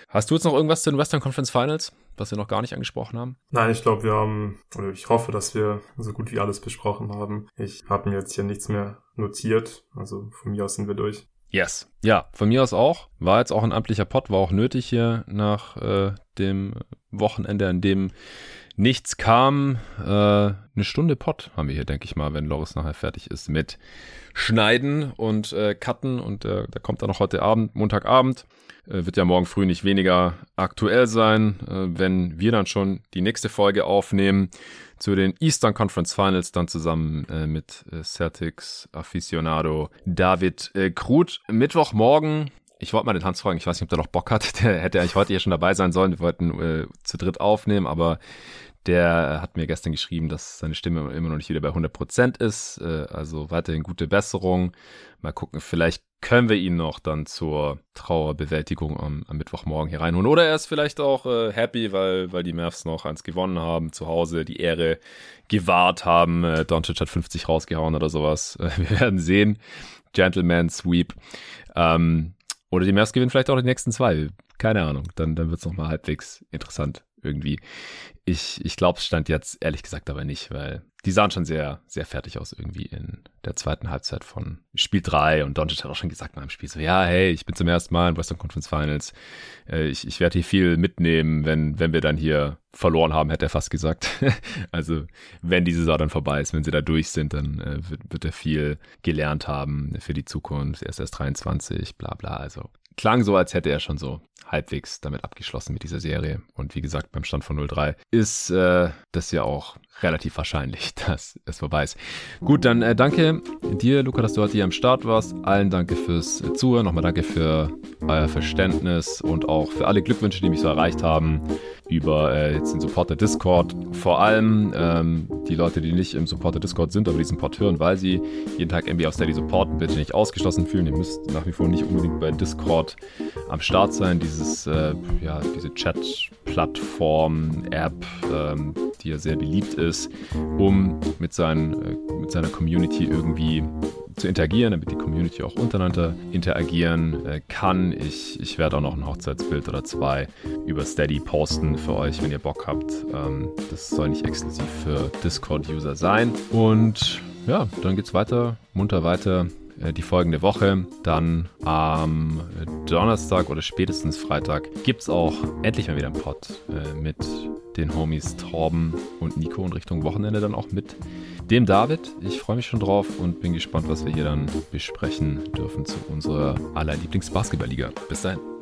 Hast du jetzt noch irgendwas zu den Western Conference Finals, was wir noch gar nicht angesprochen haben? Nein, ich glaube, wir haben, oder ich hoffe, dass wir so gut wie alles besprochen haben. Ich habe mir jetzt hier nichts mehr notiert. Also von mir aus sind wir durch. Yes. Ja, von mir aus auch. War jetzt auch ein amtlicher Pot, war auch nötig hier nach äh, dem Wochenende, an dem nichts kam. Äh, eine Stunde Pott haben wir hier, denke ich mal, wenn Loris nachher fertig ist mit Schneiden und äh, Cutten. Und äh, da kommt dann noch heute Abend, Montagabend. Äh, wird ja morgen früh nicht weniger aktuell sein, äh, wenn wir dann schon die nächste Folge aufnehmen zu den Eastern Conference Finals, dann zusammen äh, mit äh, Celtics Aficionado David äh, Krut. Mittwochmorgen ich wollte mal den Hans fragen, ich weiß nicht, ob der noch Bock hat. *laughs* Der hätte eigentlich heute hier schon dabei sein sollen. Wir wollten äh, zu dritt aufnehmen, aber der hat mir gestern geschrieben, dass seine Stimme immer noch nicht wieder bei 100% ist. Äh, also weiterhin gute Besserung. Mal gucken, vielleicht können wir ihn noch dann zur Trauerbewältigung am, am Mittwochmorgen hier reinholen. Oder er ist vielleicht auch äh, happy, weil, weil die Mavs noch eins gewonnen haben, zu Hause die Ehre gewahrt haben. Äh, Doncic hat 50 rausgehauen oder sowas. *laughs* Äh, wir werden sehen. Gentleman Sweep. Ähm, oder die Mavs gewinnen vielleicht auch die nächsten zwei. Keine Ahnung. Dann, dann wird es nochmal halbwegs interessant irgendwie. Ich, ich glaube, es stand jetzt ehrlich gesagt aber nicht, weil die sahen schon sehr, sehr fertig aus irgendwie in der zweiten Halbzeit von Spiel 3 und Doncic hat auch schon gesagt nach dem Spiel so, ja, hey, ich bin zum ersten Mal in Western Conference Finals. Äh, ich, ich werde hier viel mitnehmen, wenn, wenn wir dann hier verloren haben, hätte er fast gesagt. *laughs* also, wenn die Saison dann vorbei ist, wenn sie da durch sind, dann äh, wird, wird er viel gelernt haben für die Zukunft. Er ist erst 23, bla bla. Also klang so, als hätte er schon so halbwegs damit abgeschlossen mit dieser Serie. Und wie gesagt, beim Stand von 0-3 ist äh, das ja auch relativ wahrscheinlich, *laughs* dass es vorbei ist. Gut, dann äh, danke dir, Luca, dass du heute hier am Start warst. Allen danke fürs Zuhören. Nochmal danke für euer Verständnis und auch für alle Glückwünsche, die mich so erreicht haben über äh, jetzt den Supporter Discord. Vor allem ähm, die Leute, die nicht im Supporter Discord sind, aber diesen Pod hören, weil sie jeden Tag NBA auf Steady supporten, bitte nicht ausgeschlossen fühlen. Ihr müsst nach wie vor nicht unbedingt bei Discord am Start sein. Dieses, äh, ja, diese Chat-Plattform, App, ähm, die ja sehr beliebt ist, um mit, seinen, äh, mit seiner Community irgendwie zu interagieren, damit die Community auch untereinander interagieren äh, kann. Ich, ich werde auch noch ein Hochzeitsbild oder zwei über Steady posten für euch, wenn ihr Bock habt. Ähm, das soll nicht exklusiv für Discord-User sein. Und ja, dann geht's weiter, munter weiter die folgende Woche. Dann am Donnerstag oder spätestens Freitag gibt es auch endlich mal wieder einen Pod äh, mit den Homies Torben und Nico und Richtung Wochenende dann auch mit dem David. Ich freue mich schon drauf und bin gespannt, was wir hier dann besprechen dürfen zu unserer aller Lieblings-Basketball-Liga. Bis dahin.